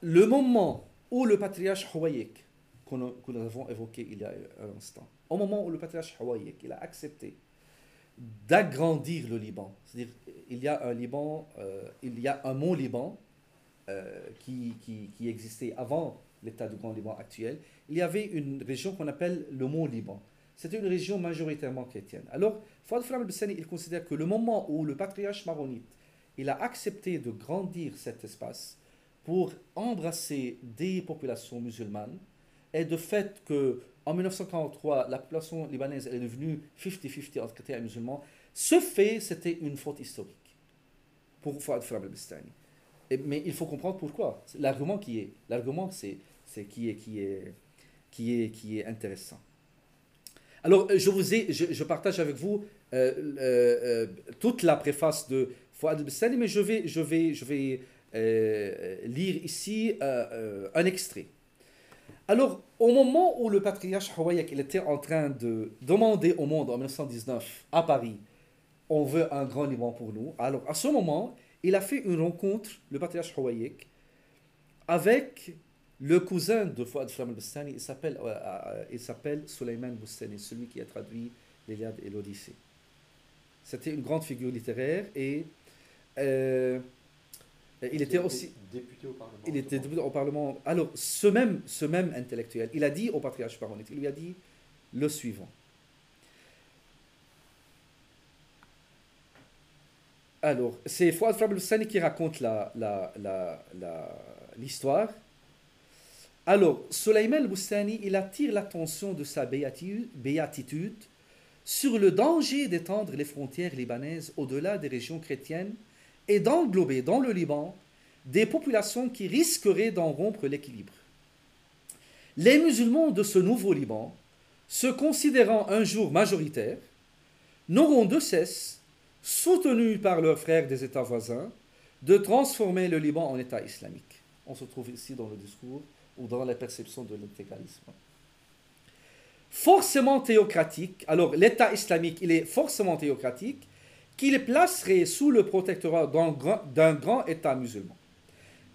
le moment où le patriarche Hawayek que nous avons évoqué il y a un instant. Au moment où le patriarche hawaïen il a accepté d'agrandir le Liban, c'est-à-dire il y a un Liban, euh, il y a un mont Liban euh, qui, qui, qui, existait avant l'état du Grand Liban actuel, il y avait une région qu'on appelle le mont Liban. C'était une région majoritairement chrétienne. Alors, Fouad Fram il considère que le moment où le patriarche maronite il a accepté de grandir cet espace pour embrasser des populations musulmanes, et de fait que en 1943, la population libanaise est devenue 50-50 entre chrétiens et musulmans, ce fait, c'était une faute historique pour Fouad Frab Mais il faut comprendre pourquoi. L'argument qui est, l'argument c'est, c'est qui est, qui est, qui est, qui est intéressant. Alors, je vous je, partage avec vous toute la préface de Fouad al mais je vais, je vais, je vais lire ici un extrait. Alors, au moment où le patriarche Hawaïek était en train de demander au monde en 1919 à Paris, on veut un grand Liban pour nous. Alors, à ce moment, il a fait une rencontre, le patriarche Hawaïek, avec le cousin de Fouad Flam al-Bustani, il s'appelle, euh, euh, Suleiman Bustani, celui qui a traduit l'Iliade et l'Odyssée. C'était une grande figure littéraire et euh, il était aussi député au Parlement. Il était député au Parlement. Alors, ce même, ce même intellectuel, il a dit au patriarche Baronite, il lui a dit le suivant. Alors, c'est Fouad Sani qui raconte l'histoire. La, la, la, Alors, Soleiman al-Bustani, il attire l'attention de sa béatitude sur le danger d'étendre les frontières libanaises au-delà des régions chrétiennes et d'englober dans le Liban des populations qui risqueraient d'en rompre l'équilibre. Les musulmans de ce nouveau Liban, se considérant un jour majoritaires, n'auront de cesse, soutenus par leurs frères des États voisins, de transformer le Liban en État islamique. On se trouve ici dans le discours ou dans la perception de l'intégralisme. Forcément théocratique, alors l'État islamique, il est forcément théocratique, qu'il placerait sous le protectorat d'un grand, État musulman.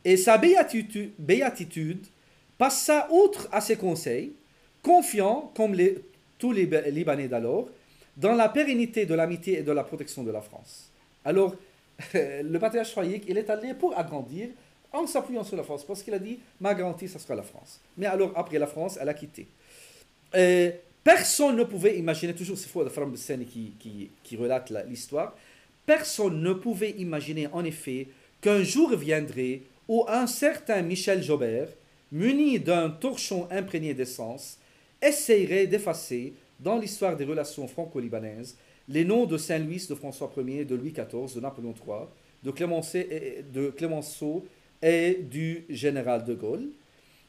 Et sa béatitude, passa outre à ses conseils, confiant, comme tous les Libanais d'alors, dans la pérennité de l'amitié et de la protection de la France. Alors, le patriarche Choyik, il est allé pour agrandir en s'appuyant sur la France, parce qu'il a dit, ma garantie, ce sera la France. Mais alors, après la France, elle a quitté. Et Personne ne pouvait imaginer, toujours c'est faux, de scène qui, qui, qui relate l'histoire, personne ne pouvait imaginer en effet qu'un jour viendrait où un certain Michel Jobert, muni d'un torchon imprégné d'essence, essayerait d'effacer, dans l'histoire des relations franco-libanaises, les noms de Saint-Louis, de François Ier, de Louis XIV, de Napoléon III, de, Clémenceau et du général de Gaulle.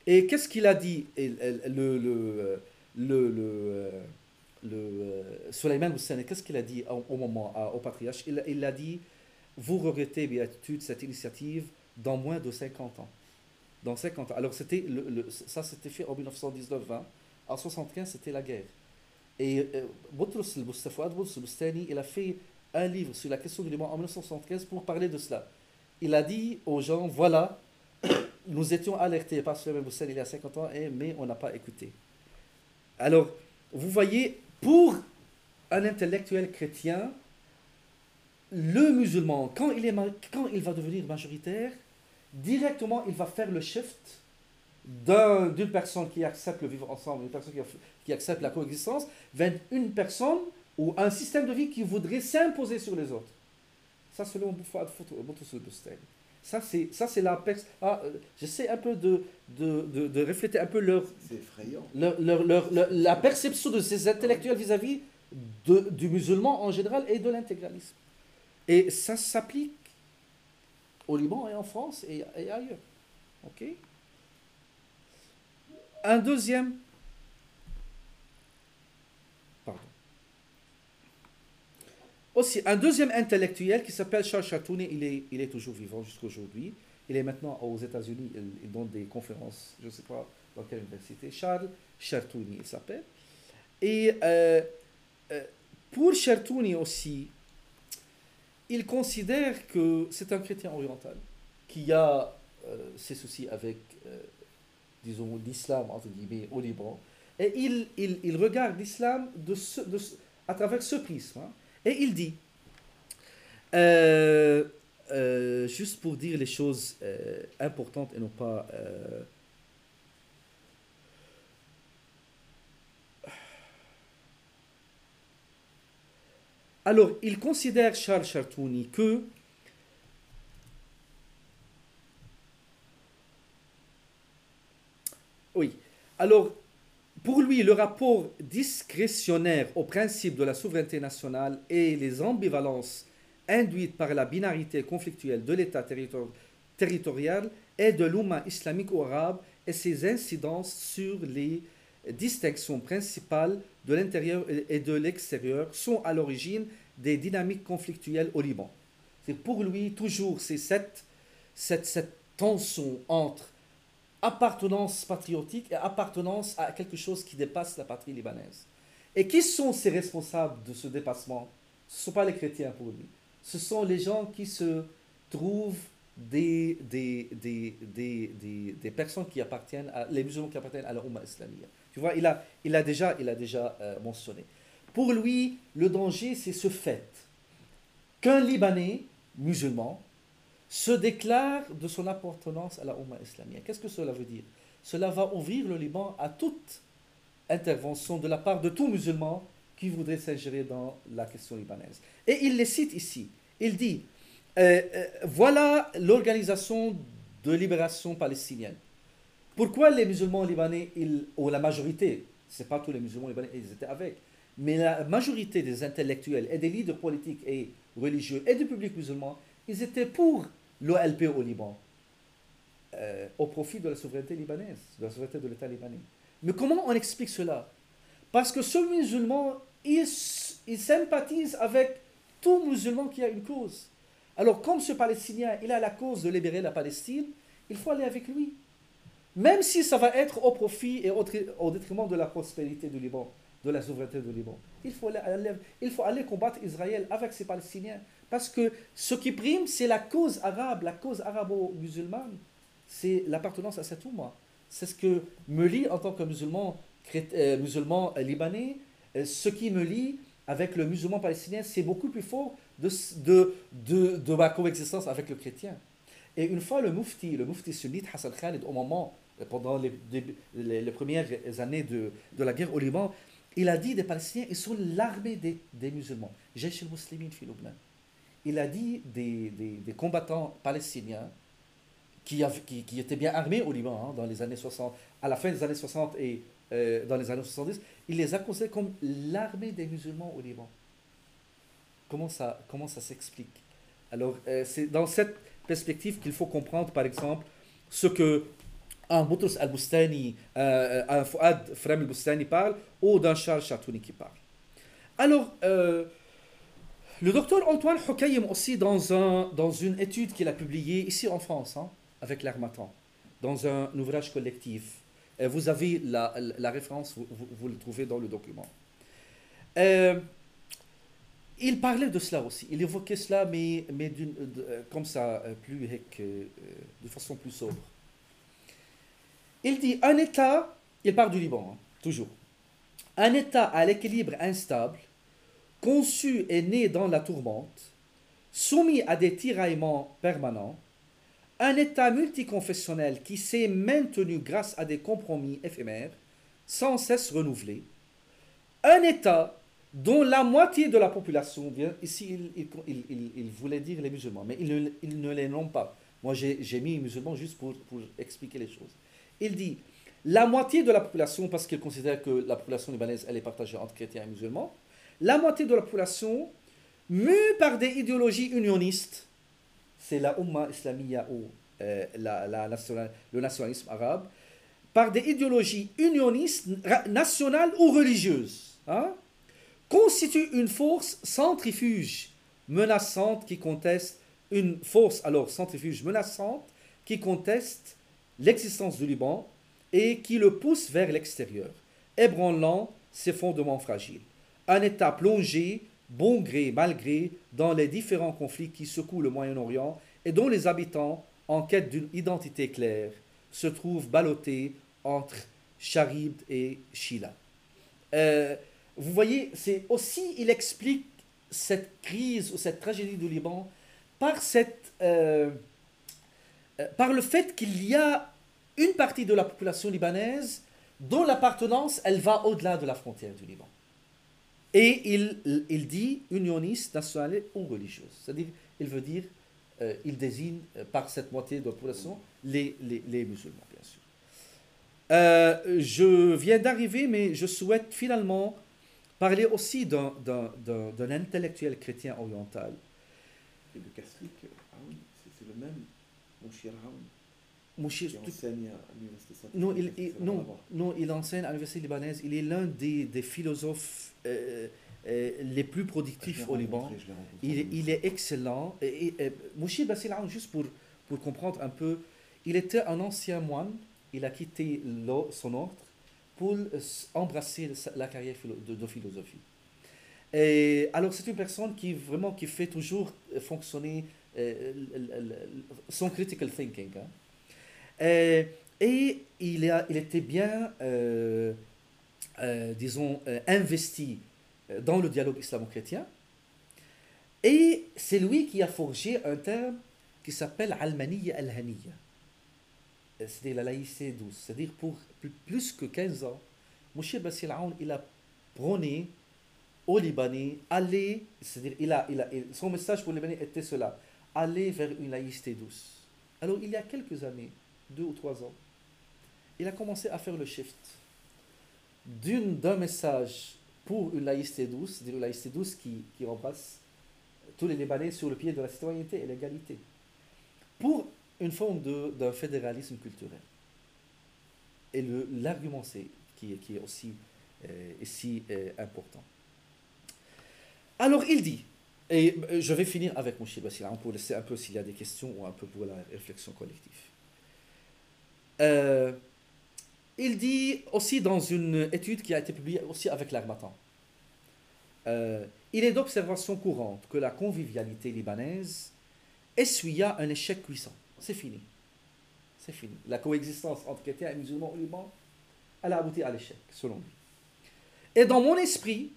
Et qu'est-ce qu'il a dit? Le le, le, euh, le euh, qu'est-ce qu'il a dit au, moment, au patriarche? Il, il a dit Vous regrettez, béatitude, cette initiative dans moins de 50 ans. Dans 50 ans. Alors, c'était le, ça, c'était fait en 1919-20. En 75, c'était la guerre. Et euh, Boutros el il a fait un livre sur la question du Liban en 1975 pour parler de cela. Il a dit aux gens voilà, nous étions alertés par Suleiman Boussani il y a 50 ans, mais on n'a pas écouté. Alors, vous voyez, pour un intellectuel chrétien, le musulman, quand il, va devenir majoritaire, directement, il va faire le shift d'une personne qui accepte le vivre ensemble, une personne qui, accepte la coexistence, vers une personne ou un système de vie qui voudrait s'imposer sur les autres. Ça, c'est le ça, c'est, ça, c'est la pers ah, euh, J'essaie un peu de, de, de, de, refléter un peu leur, leur, leur, leur, la perception de ces intellectuels vis-à-vis de, du musulman en général et de l'intégralisme. Et ça s'applique au Liban et en France et, et ailleurs. OK? Un deuxième Aussi, un deuxième intellectuel qui s'appelle Charles Chartouni, il est, il est toujours vivant jusqu'à aujourd'hui. Il est maintenant aux États-Unis, il, donne des conférences, je ne sais pas dans quelle université. Charles Chartouni, il s'appelle. Et euh, euh, pour Chartouni aussi, il considère que c'est un chrétien oriental qui a euh, ses soucis avec, disons, l'islam, entre guillemets, au Liban. Et il, il, il regarde l'islam à travers ce prisme. Hein. Et il dit, euh, euh, juste pour dire les choses euh, importantes et non pas... Alors, il considère Charles Chartouni que Oui. Alors, pour lui, le rapport discrétionnaire au principe de la souveraineté nationale et les ambivalences induites par la binarité conflictuelle de l'État territorial et de l'Oumma islamique ou arabe et ses incidences sur les distinctions principales de l'intérieur et de l'extérieur sont à l'origine des dynamiques conflictuelles au Liban. C'est pour lui toujours cette tension entre appartenance patriotique et appartenance à quelque chose qui dépasse la patrie libanaise. Et qui sont ces responsables de ce dépassement? Ce ne sont pas les chrétiens pour lui. Ce sont les gens qui se trouvent des, des, des, des, des personnes qui appartiennent, à, les musulmans qui appartiennent à la Ummah islamique. Tu vois, il a, il a déjà, il a déjà euh, mentionné. Pour lui, le danger, c'est ce fait qu'un Libanais musulman se déclare de son appartenance à la Ummah islamique. Qu'est-ce que cela veut dire? Cela va ouvrir le Liban à toute intervention de la part de tout musulman qui voudrait s'ingérer dans la question libanaise. Et il les cite ici. Il dit, euh, euh, voilà l'organisation de libération palestinienne. Pourquoi les musulmans libanais, ils, ou la majorité, ce n'est pas tous les musulmans libanais, ils étaient avec, mais la majorité des intellectuels et des leaders politiques et religieux et du public musulman, ils étaient pour l'OLP au Liban, euh, au profit de la souveraineté libanaise, de la souveraineté de l'État libanais. Mais comment on explique cela? Parce que ce musulman, il, sympathise avec tout musulman qui a une cause. Alors, comme ce Palestinien, il a la cause de libérer la Palestine, il faut aller avec lui. Même si ça va être au profit et au, détriment de la prospérité du Liban, de la souveraineté du Liban. Il faut aller, il faut aller combattre Israël avec ces Palestiniens. Parce que ce qui prime, c'est la cause arabe, la cause arabo-musulmane. C'est l'appartenance à cet Oumma. C'est ce que me lie en tant que musulman, euh, musulman libanais. Euh, ce qui me lie avec le musulman palestinien, c'est beaucoup plus fort de, de, de, ma coexistence avec le chrétien. Et une fois le mufti, le mufti sunnite Hassan Khalid, au moment, euh, pendant les, les, premières années de, de, la guerre au Liban, il a dit des Palestiniens, ils sont l'armée des, des musulmans. Jaish al-Muslimin fi il a dit des, des, combattants palestiniens qui, qui, étaient bien armés au Liban hein, dans les années 60, à la fin des années 60 et euh, dans les années 70, il les a considérés comme l'armée des musulmans au Liban. Comment ça, comment ça s'explique? Alors, euh, c'est dans cette perspective qu'il faut comprendre, par exemple, ce que un Boutros al-Bustani, euh, un Fouad Fram al-Bustani parle, ou d'un Charles Chatouni qui parle. Alors, le docteur Antoine Hokayem aussi, dans, un, dans une étude qu'il a publiée ici en France, hein, avec l'Armatan, dans un ouvrage collectif, vous avez la, référence, vous, le trouvez dans le document. Euh, il parlait de cela aussi, il évoquait cela, mais, mais euh, comme ça, euh, plus, de façon plus sobre. Il dit un État, il parle du Liban, hein, toujours, un État à l'équilibre instable conçu et né dans la tourmente, soumis à des tiraillements permanents, un État multiconfessionnel qui s'est maintenu grâce à des compromis éphémères, sans cesse renouvelés, un État dont la moitié de la population, ici il, voulait dire les musulmans, mais il ne, les nomme pas. Moi j'ai mis musulmans juste pour, pour expliquer les choses. Il dit la moitié de la population, parce qu'il considère que la population libanaise elle est partagée entre chrétiens et musulmans, la moitié de la population, mue par des idéologies unionistes, c'est la Ummah islamia ou euh, le nationalisme arabe, par des idéologies unionistes, nationales ou religieuses, hein, constitue une force centrifuge menaçante qui conteste, une force alors centrifuge menaçante qui conteste l'existence du Liban et qui le pousse vers l'extérieur, ébranlant ses fondements fragiles un État plongé, bon gré, mal gré, dans les différents conflits qui secouent le Moyen-Orient et dont les habitants, en quête d'une identité claire, se trouvent ballottés entre Charib et Shila. Euh, vous voyez, c'est aussi, il explique cette crise ou cette tragédie du Liban par, cette, euh, par le fait qu'il y a une partie de la population libanaise dont l'appartenance, elle va au-delà de la frontière du Liban. Et il, il dit unioniste, nationale ou religieuse. C'est-à-dire, il veut dire, euh, il désigne euh, par cette moitié de la population les, les, musulmans, bien sûr. Euh, je viens d'arriver, mais je souhaite finalement parler aussi d'un intellectuel chrétien oriental. Et le c'est le même, mon cher Mouchir, qui enseigne à l'université non, il, non, non, il enseigne à l'université libanaise. Il est l'un des, des philosophes euh, euh, les plus productifs au Liban. Il, il, est excellent. Et, et, Mouchir juste pour, pour comprendre un peu, il était un ancien moine. Il a quitté son ordre pour embrasser la carrière de, de philosophie. Et alors c'est une personne qui vraiment qui fait toujours fonctionner euh, son critical thinking. Hein. Et, et il, il était bien, euh, euh, disons, investi dans le dialogue islamo-chrétien. Et c'est lui qui a forgé un terme qui s'appelle Almaniya al-Haniya. C'est-à-dire la laïcité douce. C'est-à-dire pour plus que 15 ans, Moshe Bassil il a prôné aux Libanais, aller, c'est-à-dire il a, il a, son message pour les Libanais était cela, aller vers une laïcité douce. Alors il y a quelques années, deux ou trois ans, il a commencé à faire le shift d'un message pour une laïcité douce, une laïcité douce qui, remplace tous les Libanais sur le pied de la citoyenneté et l'égalité, pour une forme d'un fédéralisme culturel. Et l'argument, c'est qui, qui, est aussi euh, euh, important. Alors il dit, et euh, je vais finir avec mon Bassila, on peut laisser un peu s'il y a des questions ou un peu pour la réflexion collective. Euh, il dit aussi dans une étude qui a été publiée aussi avec l'Armatan, euh, il est d'observation courante que la convivialité libanaise essuya un échec cuisant. C'est fini. C'est fini. La coexistence entre chrétiens et musulmans au Liban, elle a abouti à l'échec, selon lui. Et dans mon esprit,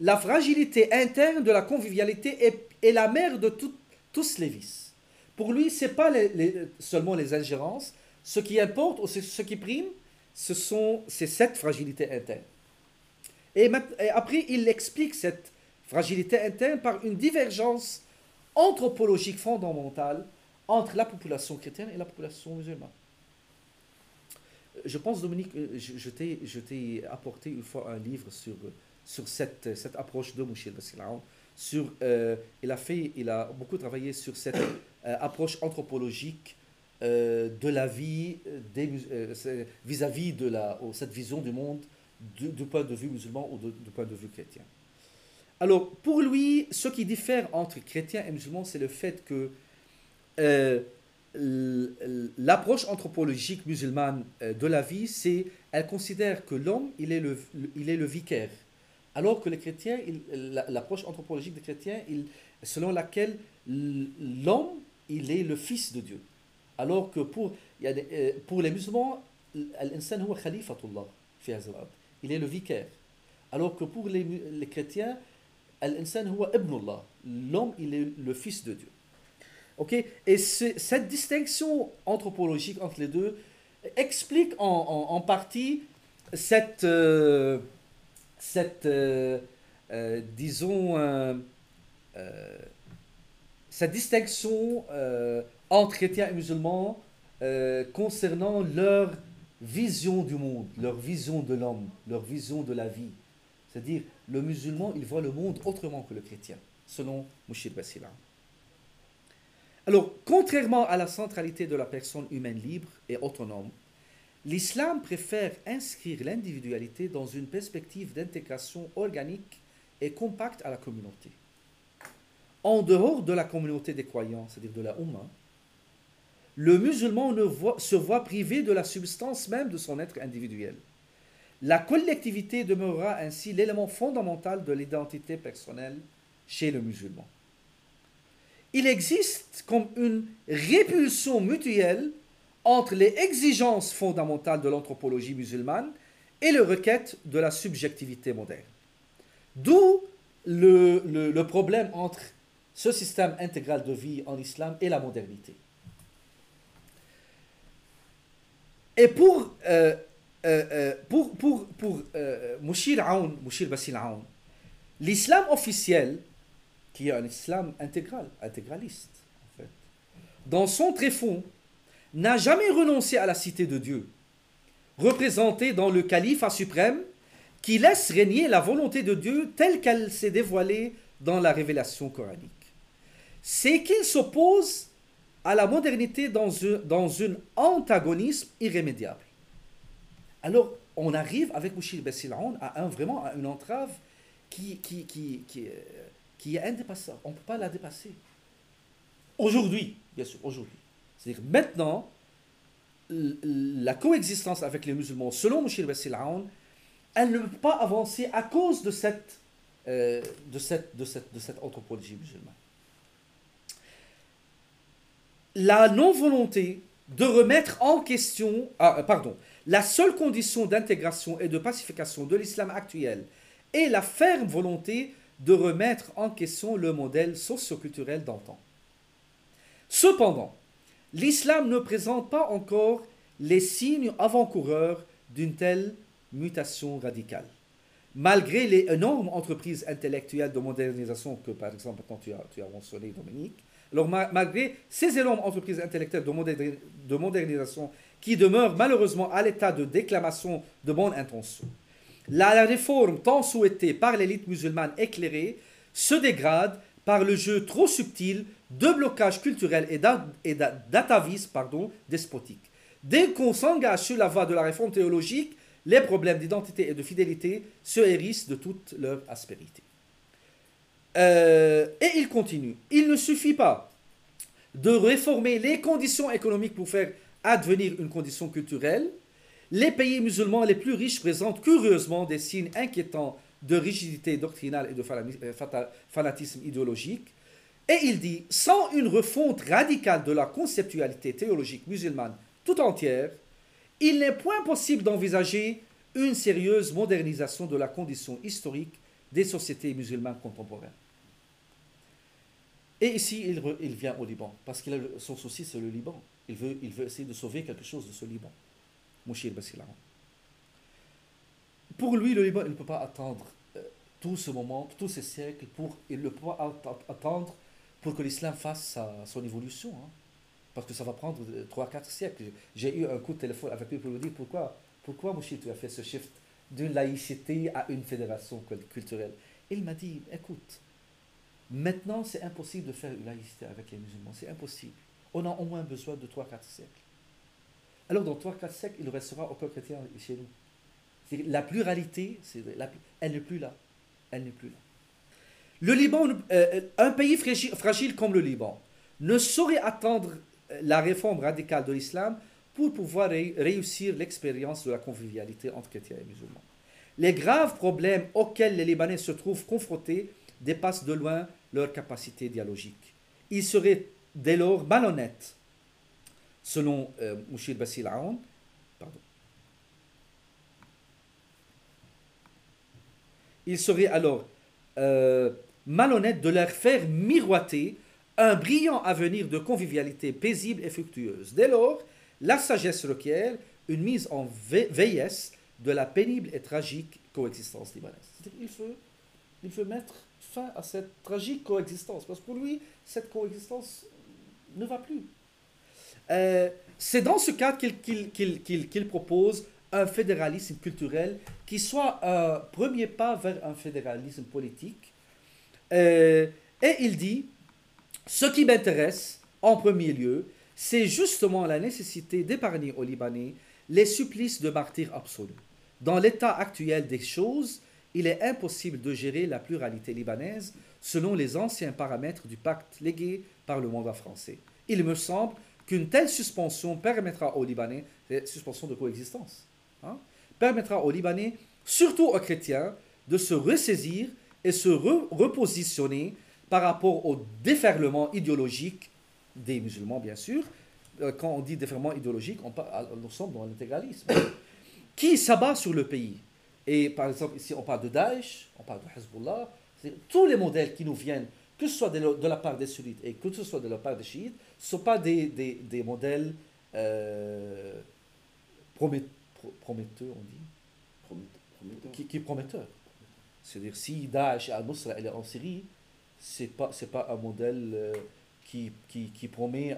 la fragilité interne de la convivialité est, la mère de tous les vices. Pour lui, ce n'est pas seulement les ingérences. Ce qui importe, ou ce qui prime, ce sont, c'est cette fragilité interne. Et, après, il explique cette fragilité interne par une divergence anthropologique fondamentale entre la population chrétienne et la population musulmane. Je pense, Dominique, euh, je, je t'ai apporté une fois un livre sur cette, approche de Mouchir sur euh, il, a il a beaucoup travaillé sur cette euh, approche anthropologique de la vie vis-à-vis de la, cette vision du monde du, point de vue musulman ou du point de vue chrétien. Alors, pour lui, ce qui diffère entre chrétiens et musulmans, c'est le fait que l'approche anthropologique musulmane de la vie, c'est elle considère que l'homme, il, est le, il est le vicaire alors que les chrétiens, l'approche anthropologique des chrétiens, selon laquelle l'homme, il est le fils de Dieu. Alors que pour, euh, les musulmans, il est le vicaire. Alors que pour les, les chrétiens, l'homme, il est le fils de Dieu. Et cette distinction anthropologique entre les deux explique en, partie cette... Euh, cette, euh, disons, cette distinction entre chrétiens et musulmans concernant leur vision du monde, leur vision de l'homme, leur vision de la vie. C'est-à-dire, le musulman, il voit le monde autrement que le chrétien, selon Mouchir Bassila. Alors, contrairement à la centralité de la personne humaine libre et autonome, L'islam préfère inscrire l'individualité dans une perspective d'intégration organique et compacte à la communauté. En dehors de la communauté des croyants, c'est-à-dire de la Ummah, le musulman se voit privé de la substance même de son être individuel. La collectivité demeurera ainsi l'élément fondamental de l'identité personnelle chez le musulman. Il existe comme une répulsion mutuelle entre les exigences fondamentales de l'anthropologie musulmane et les requêtes de la subjectivité moderne. D'où le, problème entre ce système intégral de vie en islam et la modernité. Et pour, euh, euh, euh pour, pour, pour euh, Mouchir Aoun, Aoun, l'islam officiel, qui est un islam intégral, intégraliste, en fait, dans son tréfonds, n'a jamais renoncé à la cité de Dieu, représentée dans le califat suprême qui laisse régner la volonté de Dieu telle qu'elle s'est dévoilée dans la révélation coranique. C'est qu'il s'oppose à la modernité dans un, antagonisme irrémédiable. Alors, on arrive avec Mouchir Bessilaon à un, vraiment à une entrave qui, qui est indépassable. On ne peut pas la dépasser. Aujourd'hui, bien sûr, aujourd'hui. C'est-à-dire maintenant, la coexistence avec les musulmans, selon Mouchir Bessilaon, elle ne peut pas avancer à cause de cette, euh, de cette anthropologie musulmane. La non-volonté de remettre en question, ah, euh, pardon, la seule condition d'intégration et de pacification de l'islam actuel est la ferme volonté de remettre en question le modèle socioculturel d'antan. Cependant, l'islam ne présente pas encore les signes avant-coureurs d'une telle mutation radicale. Malgré les énormes entreprises intellectuelles de modernisation que, par exemple, quand tu as, tu as mentionné, Dominique, alors malgré ces énormes entreprises intellectuelles de, de modernisation qui demeurent malheureusement à l'état de déclamation de bonne intention, la réforme tant souhaitée par l'élite musulmane éclairée se dégrade par le jeu trop subtil de blocage culturel et d'atavisme despotique. Dès qu'on s'engage sur la voie de la réforme théologique, les problèmes d'identité et de fidélité se hérissent de toute leur aspérité. Euh, et il continue. Il ne suffit pas de réformer les conditions économiques pour faire advenir une condition culturelle. Les pays musulmans les plus riches présentent curieusement des signes inquiétants de rigidité doctrinale et de euh, fanatisme idéologique. Et il dit, sans une refonte radicale de la conceptualité théologique musulmane tout entière, il n'est point possible d'envisager une sérieuse modernisation de la condition historique des sociétés musulmanes contemporaines. Et ici, il, vient au Liban, parce que son souci, c'est le Liban. Il veut, essayer de sauver quelque chose de ce Liban. Mouchir. Pour lui, le Liban, il ne peut pas attendre euh, tout ce moment, tous ces siècles, pour, il ne peut pas attendre pour que l'islam fasse son évolution. Hein parce que ça va prendre 3-4 siècles. J'ai eu un coup de téléphone avec lui pour lui dire pourquoi, pourquoi Mouchi, tu as fait ce shift d'une laïcité à une fédération culturelle? Il m'a dit, écoute, maintenant c'est impossible de faire une laïcité avec les musulmans, c'est impossible. On a au moins besoin de 3-4 siècles. Alors dans 3-4 siècles, il restera encore chrétien chez nous. La pluralité, elle n'est plus là. Elle n'est plus là. Le Liban, euh, un pays fragile comme le Liban, ne saurait attendre la réforme radicale de l'islam pour pouvoir réussir l'expérience de la convivialité entre chrétiens et musulmans. Les graves problèmes auxquels les Libanais se trouvent confrontés dépassent de loin leur capacité dialogique. Il serait dès lors malhonnête, selon euh, Mouchir Bassil Aoun, il serait alors euh, malhonnête de leur faire miroiter un brillant avenir de convivialité paisible et fructueuse. Dès lors, la sagesse requiert une mise en veillesse de la pénible et tragique coexistence libanaise. Il faut, il faut mettre fin à cette tragique coexistence, parce que pour lui, cette coexistence ne va plus. Euh, c'est dans ce cadre qu'il propose un fédéralisme culturel qui soit un premier pas vers un fédéralisme politique. Euh, et il dit, ce qui m'intéresse, en premier lieu, c'est justement la nécessité d'épargner aux Libanais les supplices de martyrs absolus. Dans l'état actuel des choses, il est impossible de gérer la pluralité libanaise selon les anciens paramètres du pacte légué par le mandat français. Il me semble qu'une telle suspension permettra aux Libanais, suspension de coexistence, hein, permettra aux Libanais, surtout aux chrétiens, de se ressaisir et se repositionner par rapport au déferlement idéologique des musulmans, bien sûr. Euh, quand on dit déferlement idéologique, on parle, nous sommes dans l'intégralisme, qui s'abat sur le pays? Et par exemple, ici, on parle de Daesh, on parle de Hezbollah. Tous les modèles qui nous viennent, que ce soit de la part des sunnites et que ce soit de la part des chiites, ne sont pas des, des, des modèles euh, prometteurs, on dit? Prometteur. Qui, qui prometteurs. C'est-à-dire, si Daesh Al-Nusra est en Syrie, c'est pas c'est pas un modèle euh, qui, qui, qui, promet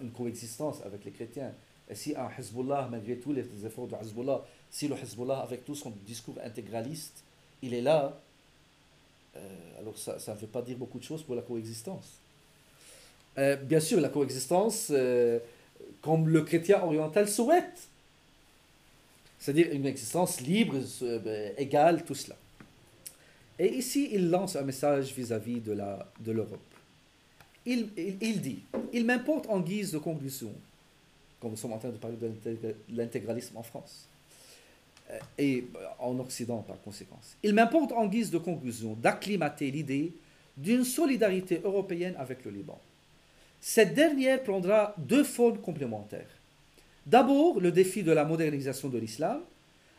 une coexistence avec les chrétiens. Et si un Hezbollah, malgré tous les efforts de Hezbollah, si le Hezbollah, avec tout son discours intégraliste, il est là, euh, alors ça ne veut pas dire beaucoup de choses pour la coexistence. Euh, bien sûr, la coexistence, euh, comme le chrétien oriental souhaite. C'est-à-dire une existence libre, égale, tout cela. Et ici, il lance un message vis-à-vis de, de l'Europe. Il, il, dit, il m'importe en guise de conclusion, comme nous sommes en train de parler de l'intégralisme en France, et en Occident par conséquence, il m'importe en guise de conclusion d'acclimater l'idée d'une solidarité européenne avec le Liban. Cette dernière prendra deux formes complémentaires. D'abord, le défi de la modernisation de l'islam.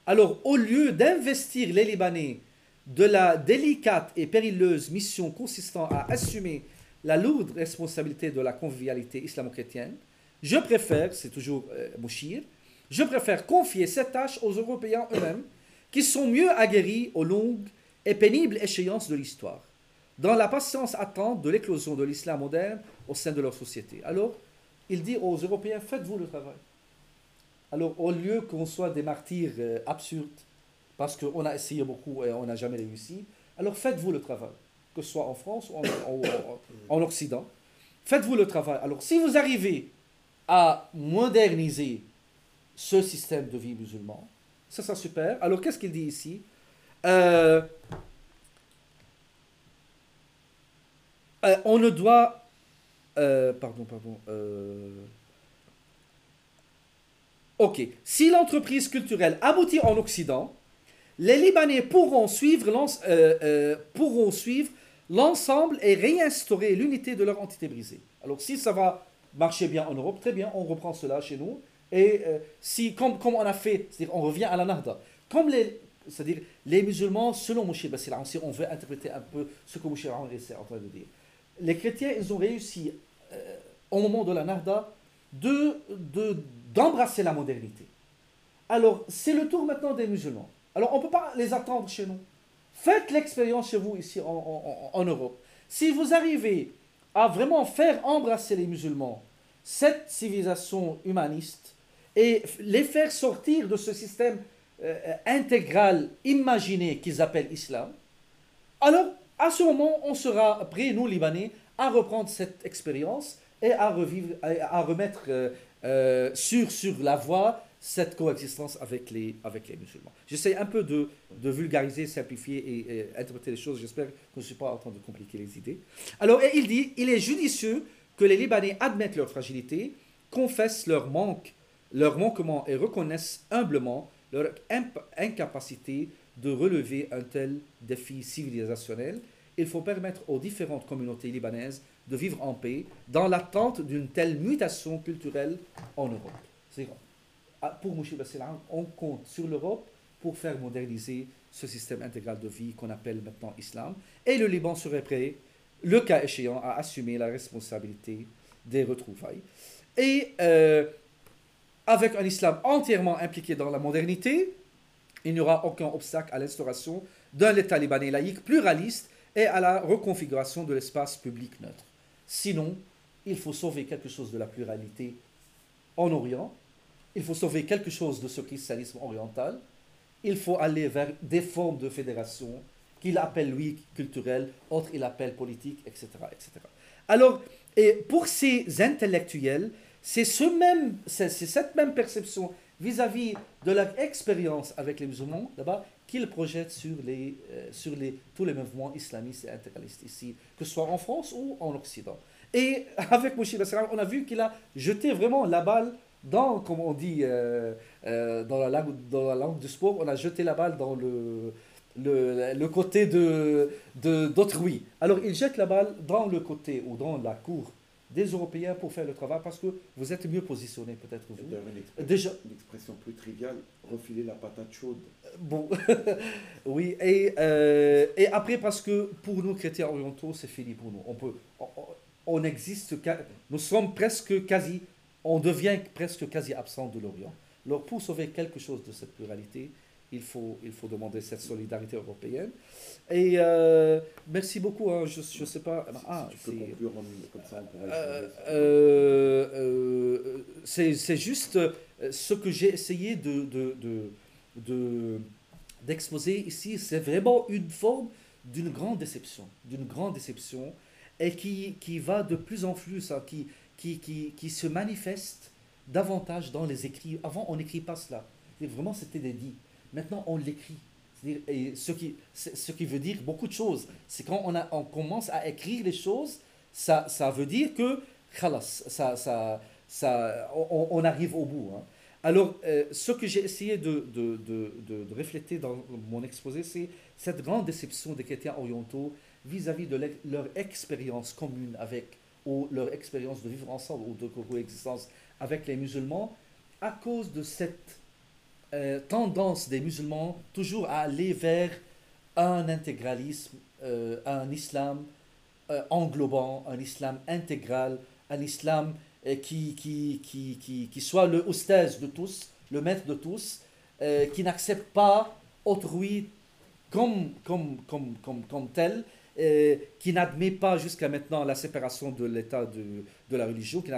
Alors, au lieu d'investir les Libanais de la délicate et périlleuse mission consistant à assumer la lourde responsabilité de la convivialité islamo-chrétienne, je préfère, c'est toujours euh, Mouchir, je préfère confier cette tâche aux Européens eux-mêmes, qui sont mieux aguerris aux longues et pénibles échéances de l'histoire, dans la patience attente de l'éclosion de l'islam moderne au sein de leur société. Alors, il dit aux Européens, faites-vous le travail. Alors, au lieu qu'on soit des martyrs euh, absurdes, parce qu'on a essayé beaucoup et on n'a jamais réussi. Alors faites-vous le travail, que ce soit en France ou en, Occident. Faites-vous le travail. Alors si vous arrivez à moderniser ce système de vie musulman, ça sera super. Alors qu'est-ce qu'il dit ici? Euh, euh, On ne doit... Euh, pardon, pardon. Ok. Si l'entreprise culturelle aboutit en Occident, les Libanais pourront suivre l'ensemble et réinstaurer l'unité de leur entité brisée. Alors si ça va marcher bien en Europe, très bien, on reprend cela chez nous. Et euh, si, comme, comme, on a fait, c'est-à-dire on revient à la Nahda, comme les, c'est-à-dire les musulmans, selon Moshe Bassila, si on veut interpréter un peu ce que Moshe est en train de dire, les chrétiens, ils ont réussi, au moment de la Nahda, de, de, d'embrasser la modernité. Alors, c'est le tour maintenant des musulmans. Alors on ne peut pas les attendre chez nous. Faites l'expérience chez vous ici en, Europe. Si vous arrivez à vraiment faire embrasser les musulmans cette civilisation humaniste et les faire sortir de ce système euh, intégral imaginé qu'ils appellent islam, alors à ce moment, on sera prêts, nous Libanais, à reprendre cette expérience et à, revivre, à remettre euh, euh, sur, sur la voie cette coexistence avec les, avec les musulmans. J'essaie un peu de vulgariser, simplifier et, interpréter les choses. J'espère que je ne suis pas en train de compliquer les idées. Alors, il dit, il est judicieux que les Libanais admettent leur fragilité, confessent leur manque, leur manquement et reconnaissent humblement leur incapacité de relever un tel défi civilisationnel. Il faut permettre aux différentes communautés libanaises de vivre en paix dans l'attente d'une telle mutation culturelle en Europe. Ah, pour Mouché Bassilan, on compte sur l'Europe pour faire moderniser ce système intégral de vie qu'on appelle maintenant islam. Et le Liban serait prêt, le cas échéant, à assumer la responsabilité des retrouvailles. Et euh, avec un islam entièrement impliqué dans la modernité, il n'y aura aucun obstacle à l'instauration d'un État libanais laïque pluraliste et à la reconfiguration de l'espace public neutre. Sinon, il faut sauver quelque chose de la pluralité en Orient il faut sauver quelque chose de ce christianisme oriental. Il faut aller vers des formes de fédération qu'il appelle, lui, culturelles, autres, il appelle politique, etc., etc. Alors, et pour ces intellectuels, c'est ce même, c'est cette même perception vis-à-vis de leur expérience avec les musulmans, là-bas, qu'ils projettent sur, les, euh, sur les, tous les mouvements islamistes et intégralistes ici, que ce soit en France ou en Occident. Et avec Mouchi on a vu qu'il a jeté vraiment la balle dans, comme on dit euh, euh, dans, la langue, dans la langue du sport, on a jeté la balle dans le, le, le côté de, d'autrui. Alors il jette la balle dans le côté ou dans la cour des Européens pour faire le travail parce que vous êtes mieux positionnés peut-être vous. Déjà une expression plus triviale, refiler la patate chaude. Bon, oui, et, et après parce que pour nous chrétiens orientaux, c'est fini pour nous. On peut, on, on existe, nous sommes presque quasi on devient presque quasi absent de l'Orient. Alors pour sauver quelque chose de cette pluralité, il faut, il faut demander cette solidarité européenne. Et euh, merci beaucoup. Hein, je ne sais pas. Ah, c'est juste euh, ce que j'ai essayé de, de, d'exposer ici. C'est vraiment une forme d'une grande déception. D'une grande déception. et qui, qui va de plus en plus, hein, qui, qui, qui, qui, se manifeste davantage dans les écrits. Avant, on n'écrit pas cela. Vraiment, c'était des dits. Maintenant, on l'écrit. Et ce qui, ce qui veut dire beaucoup de choses. C'est quand on, a, on commence à écrire les choses, ça, ça veut dire que ça, ça, ça, on, arrive au bout. Hein. Alors, euh, ce que j'ai essayé de, de, de, de, refléter dans mon exposé, c'est cette grande déception des chrétiens orientaux vis-à-vis de leur expérience commune avec, ou leur expérience de vivre ensemble, ou de coexistence avec les musulmans, à cause de cette euh, tendance des musulmans toujours à aller vers un intégralisme, euh, un islam englobant, un islam intégral, un islam qui, qui, qui, qui, qui soit le hostess de tous, le maître de tous, euh, qui n'accepte pas autrui comme, comme, comme, comme, comme tel, euh, qui n'admet pas jusqu'à maintenant la séparation de l'état de, de, la religion, qui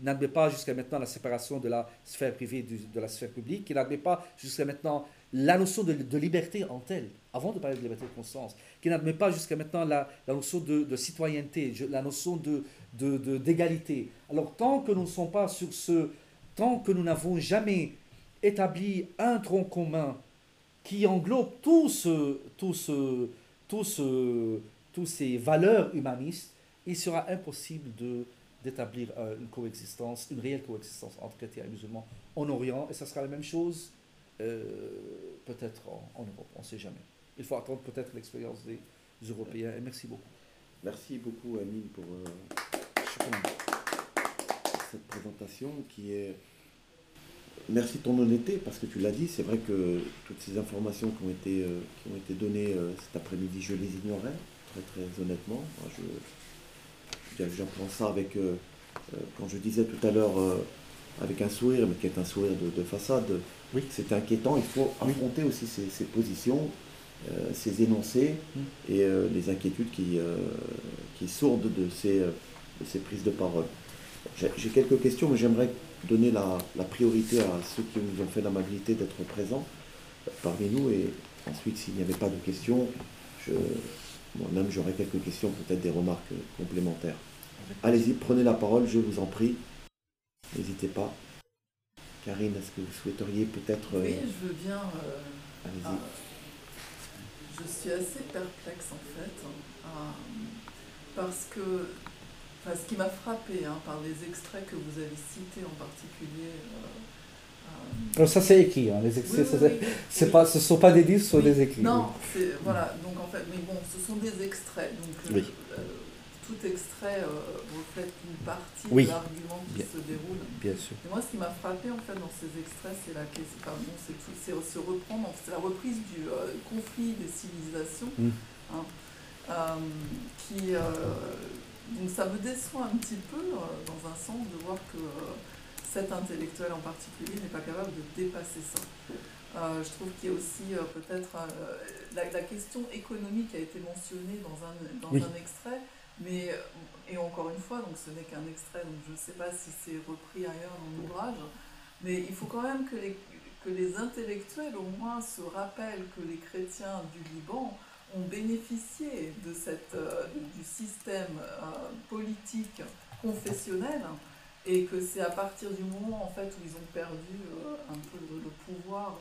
n'admet pas jusqu'à maintenant la séparation de la sphère privée de la sphère publique, qui n'admet pas jusqu'à maintenant la notion de, de, liberté en telle, avant de parler de liberté de conscience, qui n'admet pas jusqu'à maintenant la, notion de, de, citoyenneté, la notion de, d'égalité. Alors tant que nous ne sommes pas sur ce, tant que nous n'avons jamais établi un tronc commun qui englobe tout ce, tout ce, ces valeurs humanistes, il sera impossible de, d'établir euh, une coexistence, une réelle coexistence entre chrétiens et musulmans en Orient, et ça sera la même chose euh, peut-être en, Europe, on ne sait jamais. Il faut attendre peut-être l'expérience des Européens, et merci beaucoup. Merci beaucoup, Amine, pour... Euh, cette présentation qui est... Merci de ton honnêteté, parce que tu l'as dit, c'est vrai que toutes ces informations qui ont été, qui ont été données cet après-midi, je les ignorais, très très honnêtement. J'apprends ça avec, euh, quand je disais tout à l'heure, avec un sourire, mais qui est un sourire de, façade, oui. c'est inquiétant, il faut affronter aussi ces, positions, ces énoncés mm. et les inquiétudes qui, qui sourdent de ces de ces prises de parole. J'ai quelques questions, mais j'aimerais donner la, priorité à ceux qui nous ont fait l'amabilité d'être présents euh, parmi nous. Et ensuite, s'il n'y avait pas de questions, moi-même j'aurais quelques questions, peut-être des remarques complémentaires. Allez-y, prenez la parole, je vous en prie. N'hésitez pas. Karine, est-ce que vous souhaiteriez peut-être... Euh, oui, je veux bien... Euh, Allez-y. je suis assez perplexe en fait, parce que ce qui m'a frappé hein, par les extraits que vous avez cités en particulier. Euh, euh, ça c'est écrit, hein, les extraits, pas, ce ne sont pas des livres, ce sont des écrits. Non, voilà, donc en fait, mais bon, ce sont des extraits. Donc, euh, tout extrait reflète une partie de l'argument qui se déroule. Bien sûr. Et moi, ce qui m'a frappé en fait dans ces extraits, c'est la question, c'est tout, c'est se reprendre, c'est la reprise du conflit des civilisations, mmh. hein, qui donc ça me déçoit un petit peu, euh, dans un sens, de voir que euh, cet intellectuel en particulier n'est pas capable de dépasser ça. Euh, je trouve qu'il y a aussi peut-être la, question économique a été mentionnée dans un, dans un extrait, mais et encore une fois, donc ce n'est qu'un extrait, donc je ne sais pas si c'est repris ailleurs dans l'ouvrage, mais il faut quand même que les, que les intellectuels au moins se rappellent que les chrétiens du Liban ont bénéficié de cette, euh, du système euh, politique confessionnel et que c'est à partir du moment en fait où ils ont perdu euh, un peu le, pouvoir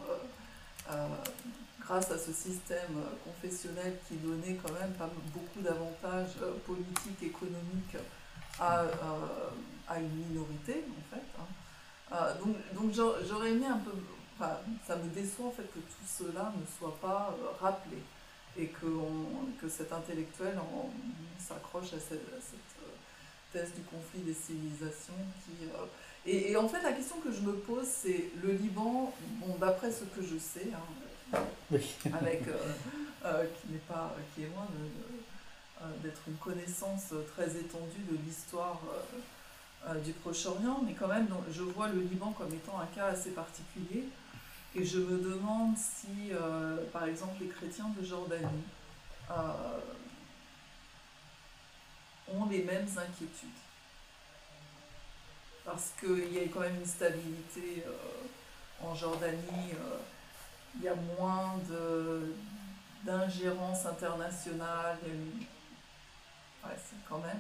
grâce à ce système confessionnel qui donnait quand même beaucoup d'avantages politiques, économiques à, une minorité en fait. Hein. donc, donc j'aurais aimé un peu, ça me déçoit en fait que tout cela ne soit pas rappelé et que, que cet intellectuel s'accroche à cette, euh, thèse du conflit des civilisations. Qui, euh, et, en fait, la question que je me pose, c'est le Liban, bon, d'après ce que je sais, hein, avec, euh, qui, n'est pas, qui est loin d'être une connaissance très étendue de l'histoire du Proche-Orient, mais quand même, je vois le Liban comme étant un cas assez particulier et je me demande si, euh, par exemple, les chrétiens de Jordanie euh, ont les mêmes inquiétudes. Parce qu'il y a quand même une stabilité euh, en Jordanie, il y a moins d'ingérence internationale, quand même,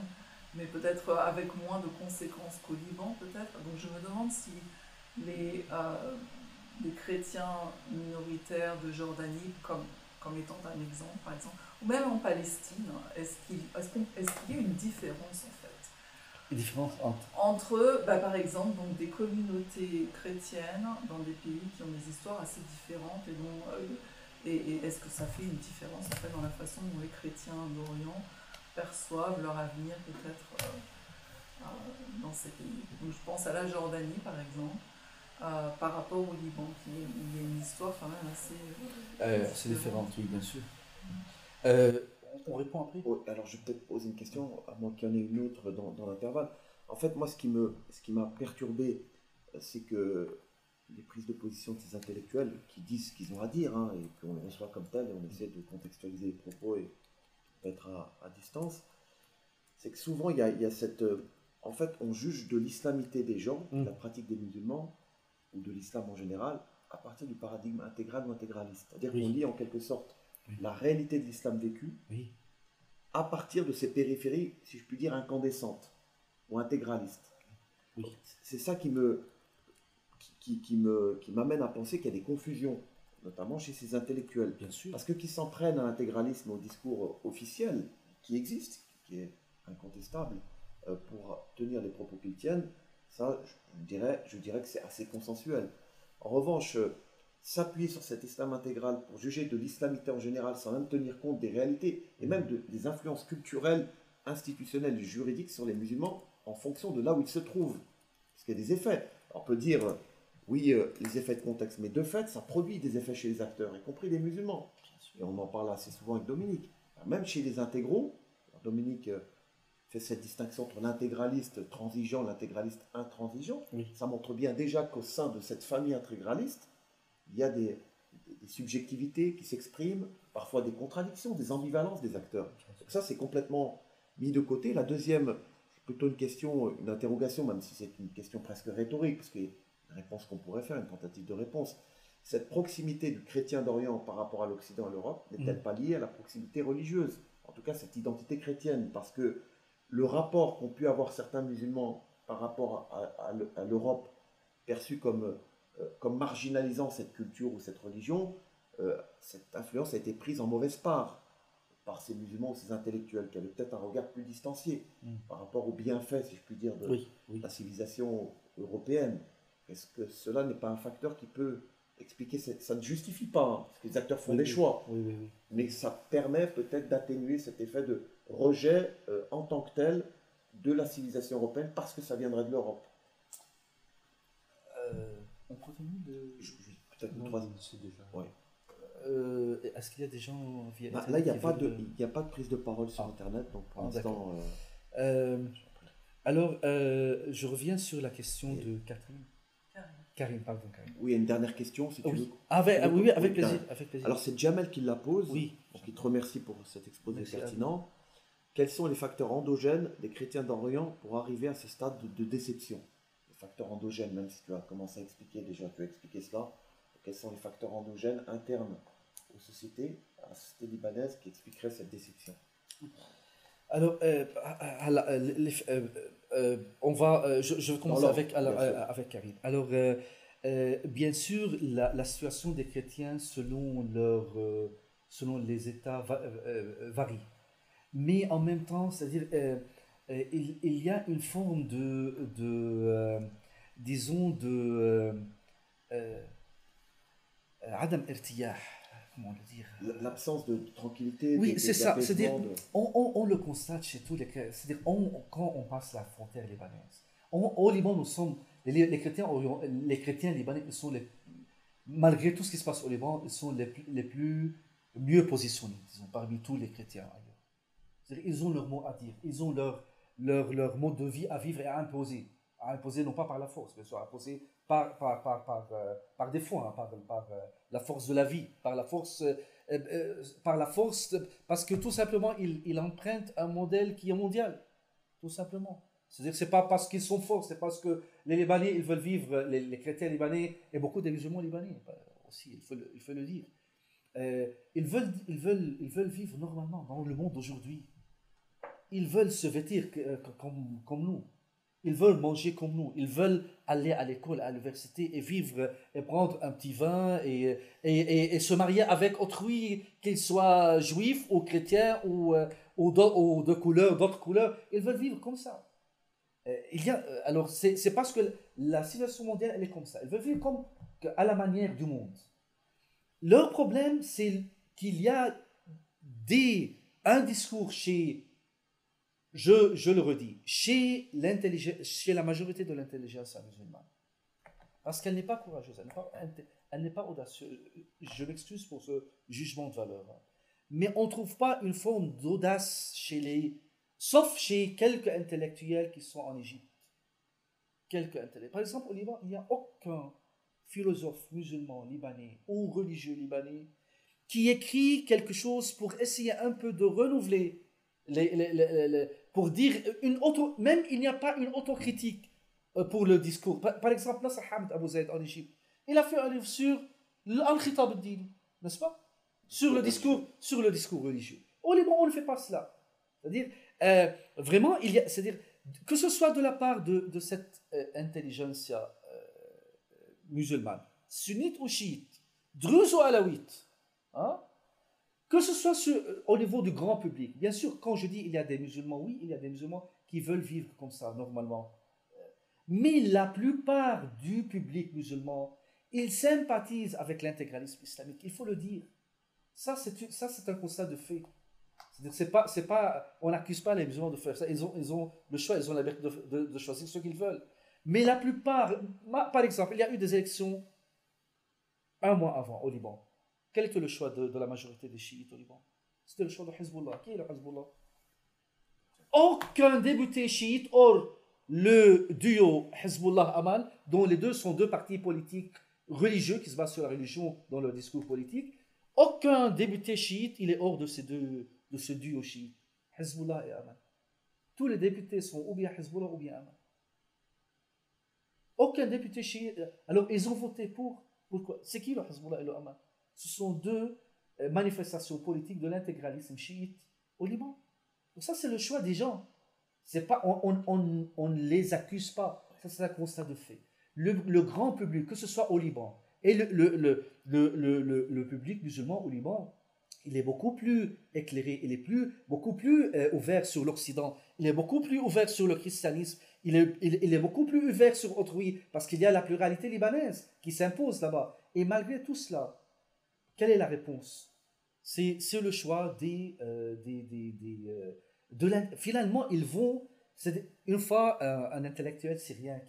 mais peut-être avec moins de conséquences qu'au Liban, peut-être. Donc je me demande si les, euh, les chrétiens minoritaires de Jordanie, comme, comme étant un exemple, par exemple, ou même en Palestine, est-ce qu'il est qu y a une différence en fait? Une différence entre? Entre, bah, par exemple, donc, des communautés chrétiennes dans des pays qui ont des histoires assez différentes et dont. Euh, et, est-ce que ça fait une différence en fait dans la façon dont les chrétiens d'Orient perçoivent leur avenir peut-être euh, euh, dans ces pays? Donc je pense à la Jordanie par exemple, par rapport au Liban, qui est, il y a une histoire quand même assez... c'est différente, oui, bien sûr. On répond après? Alors je vais peut-être poser une question, à moins qu'il y en ait une autre dans, dans l'intervalle. En fait, moi, ce qui m'a perturbé, c'est que les prises de position de ces intellectuels qui disent ce qu'ils ont à dire, hein, et qu'on les reçoit comme tel, et on essaie de contextualiser les propos et mettre à, distance, c'est que souvent il y, a, cette... Euh, en fait, on juge de l'islamité des gens, de mm. la pratique des musulmans, ou de l'islam en général, à partir du paradigme intégral ou intégraliste. C'est-à-dire qu'on lit en quelque sorte la réalité de l'islam vécu à partir de ces périphéries, si je puis dire, incandescentes ou intégralistes. C'est ça qui me, qui, qui, me, qui m'amène à penser qu'il y a des confusions, notamment chez ces intellectuels. Bien sûr. Parce que qui s'entraînent à l'intégralisme, au discours officiel, qui existe, qui est incontestable, euh, pour tenir les propos qu'ils tiennent, ça, je dirais, je dirais que c'est assez consensuel. En revanche, euh, s'appuyer sur cet islam intégral pour juger de l'islamité en général sans même tenir compte des réalités et même des influences culturelles, institutionnelles et juridiques sur les musulmans en fonction de là où ils se trouvent. Parce qu'il y a des effets. On peut dire, oui, euh, les effets de contexte, mais de fait, ça produit des effets chez les acteurs, y compris les musulmans. Et on en parle assez souvent avec Dominique. Même chez les intégraux, Dominique euh, fait cette distinction entre l'intégraliste transigeant, l'intégraliste intransigeant. Ça montre bien déjà qu'au sein de cette famille intégraliste, il y a des, subjectivités qui s'expriment, parfois des contradictions, des ambivalences des acteurs. ça, c'est complètement mis de côté. La deuxième, c'est plutôt une question, une interrogation, même si c'est une question presque rhétorique, parce que réponse qu'on pourrait faire, une tentative de réponse. Cette proximité du chrétien d'Orient par rapport à l'Occident et l'Europe n'est-elle mm. pas liée à la proximité religieuse? En tout cas, cette identité chrétienne, parce que le rapport qu'ont pu avoir certains musulmans par rapport à, l'Europe, perçu comme, comme marginalisant cette culture ou cette religion, euh, cette influence a été prise en mauvaise part par ces musulmans ou ces intellectuels qui avaient peut-être un regard plus distancié mm. par rapport aux bienfaits, si je puis dire, de la civilisation européenne. Est-ce que cela n'est pas un facteur qui peut expliquer Ça ne justifie pas, hein, parce que les acteurs font des choix, mais ça permet peut-être d'atténuer cet effet de rejet euh, en tant que tel de la civilisation européenne parce que ça viendrait de l'Europe. Euh, de. Peut-être une troisième. déjà. Euh, est-ce qu'il y a des gens via bah, Là, il n'y a, pas de, a pas de prise de parole sur ah. Internet, donc pour ah, l'instant. alors, je reviens sur la question de Catherine. Karim, pardon, Karim. Oui, une dernière question, si tu veux. Ah, avec, ah, oui, avec, plaisir, Alors, c'est Jamel qui la pose. Oui. Donc, il te remercie pour cet exposé pertinent. Quels sont les facteurs endogènes des chrétiens d'Orient pour arriver à ce stade de, déception? Facteurs endogènes, même si tu as commencé à expliquer déjà, tu as expliqué cela. Quels sont les facteurs endogènes internes aux sociétés, à la société libanaise, qui expliqueraient cette déception? Alors, euh, euh, euh, on va, je, je, vais commencer avec, avec Karim. Alors, bien sûr, la, situation des chrétiens selon, leur, selon les États varie. Mais en même temps, c'est-à-dire, il, il, y a une forme de, de disons, de Adam Irtiyah comment le dire L'absence de tranquillité. Oui, c'est ça. C'est-à-dire, on, on, le constate chez tous les C'est-à-dire, quand on passe la frontière libanaise, au Liban, nous sommes. Les, les, chrétiens, les chrétiens libanais, sont les, malgré tout ce qui se passe au Liban, ils sont les plus, les plus mieux positionnés, disons, parmi tous les chrétiens ailleurs. Ils ont leur mot à dire, ils ont leur, leur, leur mode de vie à vivre et à imposer. À imposer non pas par la force, mais à imposer par, par, par, par, euh, par défaut, hein, par, par euh, la force de la vie, par la force, euh, par la force, parce que tout simplement, il, il, emprunte un modèle qui est mondial, tout simplement. C'est-à-dire que c'est pas parce qu'ils sont forts, c'est parce que les Libanais, ils veulent vivre, les, chrétiens libanais et beaucoup des musulmans libanais aussi, il faut le, il faut le dire. ils, veulent, ils, veulent, ils veulent vivre normalement dans le monde d'aujourd'hui. Ils veulent se vêtir comme, comme nous. Ils veulent manger comme nous. Ils veulent aller à l'école, à l'université et vivre et prendre un petit vin et, et, et, se marier avec autrui, qu'il soit juif ou chrétien ou, euh, ou, de, couleur, d'autres couleurs. Ils veulent vivre comme ça. Euh, il y a, euh, alors, c'est parce que la situation mondiale, elle est comme ça. Ils veulent vivre comme à la manière du monde. Leur problème, c'est qu'il y a des, un discours chez je, le redis, chez, la majorité de l'intelligence musulmane, parce qu'elle n'est pas courageuse, elle n'est pas, audacieuse, je m'excuse pour ce jugement de valeur, hein. mais on ne trouve pas une forme d'audace chez les, sauf chez quelques intellectuels qui sont en Égypte. Quelques intellectuels. Par exemple, au Liban, il n'y a aucun philosophe musulman libanais ou religieux libanais qui écrit quelque chose pour essayer un peu de renouveler les, pour dire une auto, même il n'y a pas une autocritique euh, pour le discours. Par, exemple, Nasser Hamd Abu Zaid en Égypte, il a fait un livre sur Al-Khitab al-Din, n'est-ce pas? Sur le, discours, sur le discours religieux. Au Liban, on ne fait pas cela. C'est-à-dire, euh, vraiment, il y a, c'est-à-dire, que ce soit de la part de, de cette euh, intelligentsia musulmane, sunnite ou chiite, druze ou alawite, hein, que ce soit euh, au niveau du grand public. Bien sûr, quand je dis il y a des musulmans, oui, il y a des musulmans qui veulent vivre comme ça, normalement. Mais la plupart du public musulman, ils sympathisent avec l'intégralisme islamique. Il faut le dire. Ça, c'est, un constat de fait. Pas, pas, on n'accuse pas les musulmans de faire ça. Ils ont, ils ont le choix, ils ont la liberté de, de choisir ce qu'ils veulent. Mais la plupart, par exemple, il y a eu des élections un mois avant au Liban. Quel était le choix de, la majorité des chiites au Liban? C'était le choix de Hezbollah. Qui est le Hezbollah? Aucun député chiite, or le duo Hezbollah-Amal, dont les deux sont deux partis politiques religieux qui se basent sur la religion dans leur discours politique, aucun député chiite, il est hors de, ces deux, de ce duo chiite, Hezbollah et Amal. Tous les députés sont ou bien Hezbollah ou bien Amal. Aucun député chiite. Alors, ils ont voté pour. Pourquoi? C'est qui le Hezbollah et le Amal ce sont deux euh, manifestations politiques de l'intégralisme chiite au Liban. Ça, c'est le choix des gens. C'est pas, on, ne les accuse pas. Ça, c'est un constat de fait. Le, grand public, que ce soit au Liban, et le public musulman au Liban, il est beaucoup plus éclairé, il est plus, beaucoup plus euh, ouvert sur l'Occident, il est beaucoup plus ouvert sur le christianisme, il est, il, il est beaucoup plus ouvert sur autrui, parce qu'il y a la pluralité libanaise qui s'impose là-bas. Et malgré tout cela, quelle est la réponse? C'est le choix des... Euh, euh, finalement, ils vont... Une fois, euh, un intellectuel syrien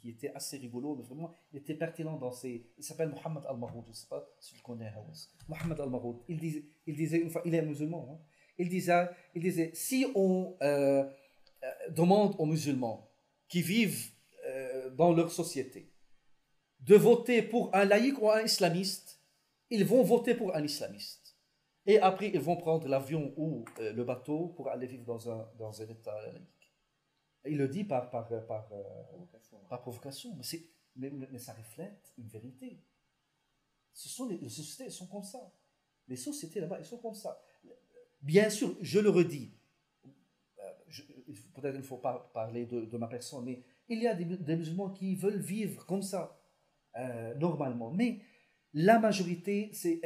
qui, était assez rigolo, mais vraiment, il était pertinent dans ses... Il s'appelle Mohamed Al-Maroud, je ne sais pas si tu le connais, Mohamed disait, il disait une fois, il est musulman, hein. il, disait, il disait, si on demande aux musulmans qui vivent dans leur société de voter pour un laïc ou un islamiste, ils vont voter pour un islamiste. Et après, ils vont prendre l'avion ou euh, le bateau pour aller vivre dans un, dans un État laïque. Il le dit par, par, par, euh, par provocation. Mais, mais, mais, ça reflète une vérité. Ce sont les, sociétés sont comme ça. Les sociétés là-bas, elles sont comme ça. Bien sûr, je le redis. Euh, peut-être il ne faut pas parler de, de, ma personne, mais il y a des, des musulmans qui veulent vivre comme ça, normalement. Mais la majorité, c'est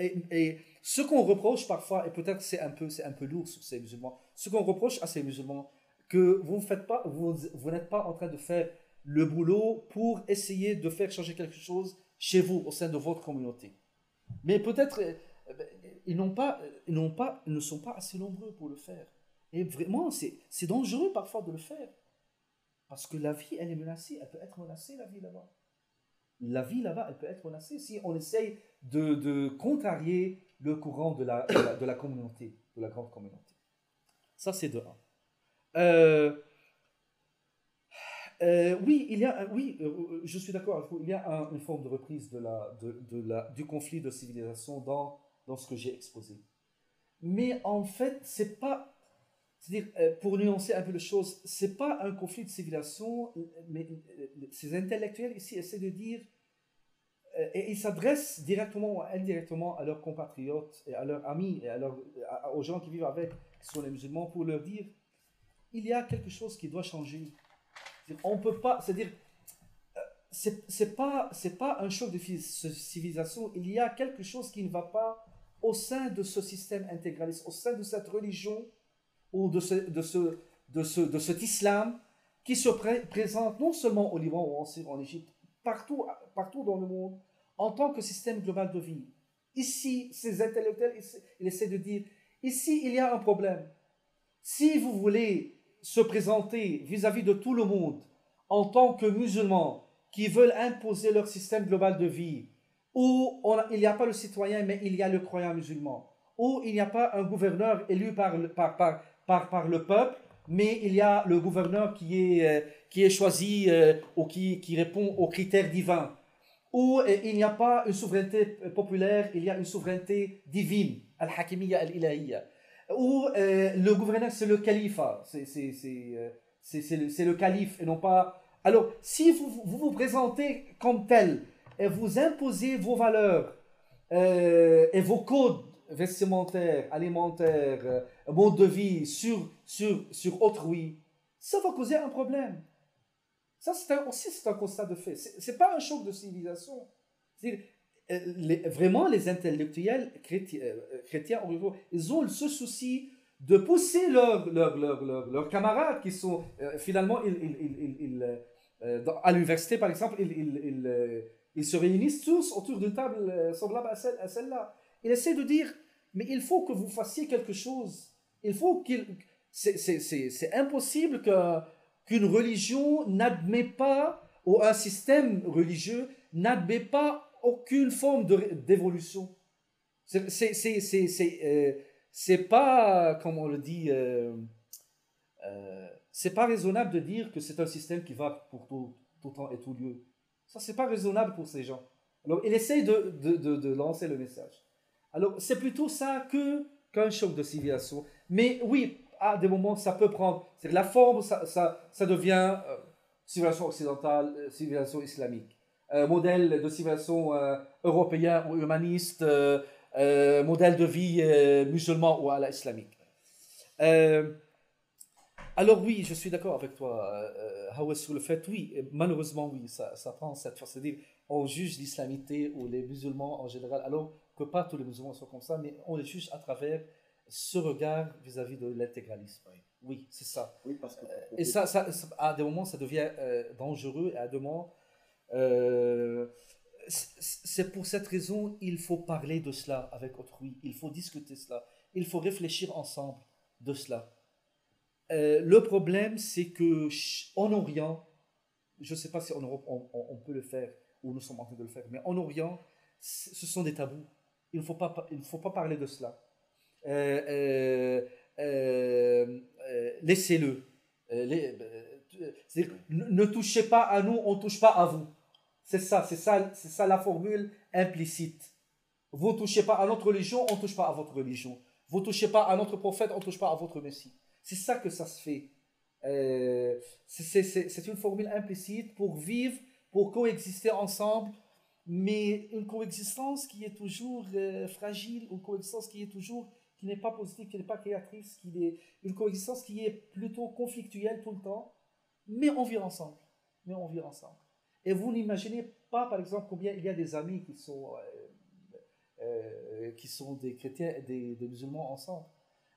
ce qu'on reproche parfois, et peut-être c'est un peu c'est un peu lourd sur ces musulmans, ce qu'on reproche à ces musulmans, que vous faites pas, vous, vous n'êtes pas en train de faire le boulot pour essayer de faire changer quelque chose chez vous au sein de votre communauté. Mais peut-être euh, ils n'ont pas, ils n'ont pas, ils ne sont pas assez nombreux pour le faire. Et vraiment, c'est dangereux parfois de le faire. Parce que la vie, elle est menacée, elle peut être menacée, la vie là-bas la vie là-bas, elle peut être menacée si on essaye de, contrarier le courant de la, communauté, de la grande communauté. Ça, c'est de un. Euh, euh, oui, il y a, oui, euh, je suis d'accord avec vous, il y a une forme de reprise de la, de la, du conflit de civilisation dans, dans ce que j'ai exposé. Mais en fait, c'est pas, c'est-à-dire, pour nuancer un peu les choses, c'est pas un conflit de civilisation, mais ces intellectuels ici essaient de dire euh, et ils s'adressent directement ou indirectement à leurs compatriotes et à leurs amis et aux gens qui vivent avec, qui sont les musulmans, pour leur dire il y a quelque chose qui doit changer. On peut pas, c'est-à-dire, euh, c'est pas, pas un choc de civilisation, il y a quelque chose qui ne va pas au sein de ce système intégraliste, au sein de cette religion ou de, ce, de, ce, de, ce, de cet islam qui se présente non seulement au Liban ou en, en Égypte, partout, partout dans le monde, en tant que système global de vie. Ici, ces intellectuels, ils essaient de dire, ici, il y a un problème. Si vous voulez se présenter vis-à-vis de tout le monde en tant que musulmans qui veulent imposer leur système global de vie, où il n'y a pas le citoyen, mais il y a le croyant musulman, où il n'y a pas un gouverneur élu par, par, le peuple, mais il y a le gouverneur qui est, euh, qui est choisi euh, ou qui, qui répond aux critères divins, où euh, il n'y a pas une souveraineté populaire, il y a une souveraineté divine, al-hakimiyya al-ilahiyya, où le gouverneur c'est le calife, c'est le, le calife et non pas... Alors, si vous, vous présentez comme tel, et vous imposez vos valeurs et vos codes vestimentaires, alimentaires, euh, mode de vie sur, sur, sur autrui, ça va causer un problème. Ça, c'est aussi c'est un constat de fait. Ce n'est pas un choc de civilisation. Euh, vraiment, les intellectuels chrétiens, euh, chrétiens, ils ont ce souci de pousser leurs leur, leur, leur, camarades qui sont finalement ils, ils, ils, à l'université, par exemple, ils, se réunissent tous autour d'une table semblable à celle-là. Il essaie de dire, mais il faut que vous fassiez quelque chose. Il faut qu'il... C'est impossible qu'une religion n'admet pas, ou un système religieux n'admet pas aucune forme d'évolution. C'est euh, pas, comme on le dit, euh, euh, c'est pas raisonnable de dire que c'est un système qui va pour tout, tout temps et tout lieu. Ça, c'est pas raisonnable pour ces gens. Alors, il essaye de, de, de lancer le message. Alors, c'est plutôt ça que qu'un choc de civilisation. Mais oui, à des moments, ça peut prendre. C'est la forme, ça, ça, ça devient euh, civilisation occidentale, euh, civilisation islamique. Euh, modèle de civilisation européen ou humaniste, modèle de vie musulman ou à la islamique. alors oui, je suis d'accord avec toi, euh, sur le fait, oui, malheureusement, oui, ça, ça prend cette force. C'est-à-dire, on juge l'islamité ou les musulmans en général, alors que pas tous les musulmans sont comme ça, mais on les juge à travers ce regard vis-à-vis de l'intégralisme. Oui, c'est ça. Oui, parce que... Euh, et ça, ça, à des moments, ça devient euh, dangereux, et à des moments, euh, c'est pour cette raison il faut parler de cela avec autrui, il faut discuter cela, il faut réfléchir ensemble de cela. le problème, c'est que en Orient, je ne sais pas si en Europe on, on, peut le faire, ou nous sommes en train de le faire, mais en Orient, ce sont des tabous. Il ne faut, pas, faut pas parler de cela. Euh, euh, euh, laissez-le. ne touchez pas à nous, on ne touche pas à vous. C'est ça, c'est ça, c'est ça la formule implicite. Vous ne touchez pas à notre religion, on ne touche pas à votre religion. Vous ne touchez pas à notre prophète, on ne touche pas à votre Messie. C'est ça que ça se fait. c'est une formule implicite pour vivre, pour coexister ensemble mais une coexistence qui est toujours euh, fragile, une coexistence qui est toujours qui n'est pas positive, qui n'est pas créatrice, qui est une coexistence qui est plutôt conflictuelle tout le temps, mais on vit ensemble, mais on vit ensemble. Et vous n'imaginez pas, par exemple, combien il y a des amis qui sont euh, euh, qui sont des chrétiens des, des, musulmans ensemble.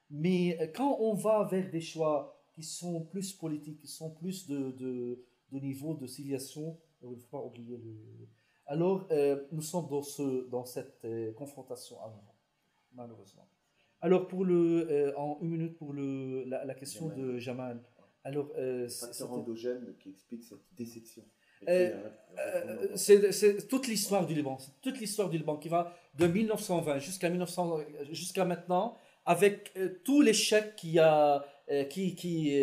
Mais quand on va vers des choix qui sont plus politiques, qui sont plus de, de, de niveau de civilisation, il ne faut pas oublier le, alors, euh, nous sommes dans, ce, dans cette euh, confrontation à nouveau, malheureusement. Alors, pour le, euh, en une minute, pour le, la, question de Jamal. Alors, facteur endogène qui explique cette dissection. c'est toute l'histoire du Liban, toute l'histoire du Liban qui va de 1920 jusqu'à 1900, jusqu'à maintenant, avec tout l'échec qui a, qui, qui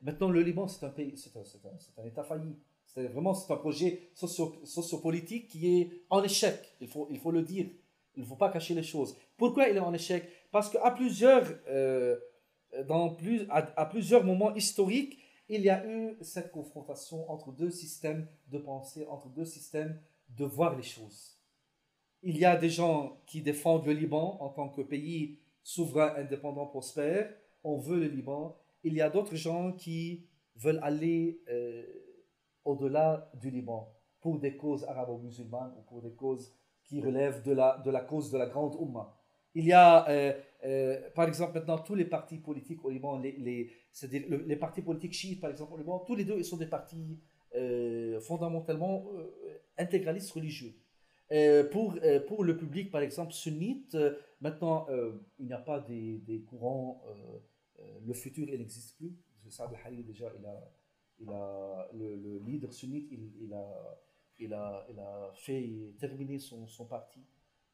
maintenant le Liban c'est un pays, c'est un, un, un, État failli. C'est vraiment c'est un projet socio, sociopolitique qui est en échec. Il faut, il faut le dire. Il ne faut pas cacher les choses. Pourquoi il est en échec? Parce qu'à plusieurs, euh, plus, à, plusieurs moments historiques, il y a eu cette confrontation entre deux systèmes de pensée, entre deux systèmes de voir les choses. Il y a des gens qui défendent le Liban en tant que pays souverain, indépendant, prospère. On veut le Liban. il y a d'autres gens qui veulent aller euh, au-delà du Liban pour des causes arabo-musulmanes ou pour des causes qui relèvent de la, de la cause de la grande Ummah. Il y a, euh, euh, par exemple, maintenant, tous les partis politiques au Liban, les, les, les partis politiques chiites, par exemple, au Liban, tous les deux, ils sont des partis fondamentalement intégralistes religieux. pour, pour le public, par exemple, sunnite, maintenant, il n'y a pas des, courants, le futur, il n'existe plus. Saad al-Hari, déjà, il a, il a, le, le leader sunnite, il, il, a, il, a, il a fait terminer son, son parti.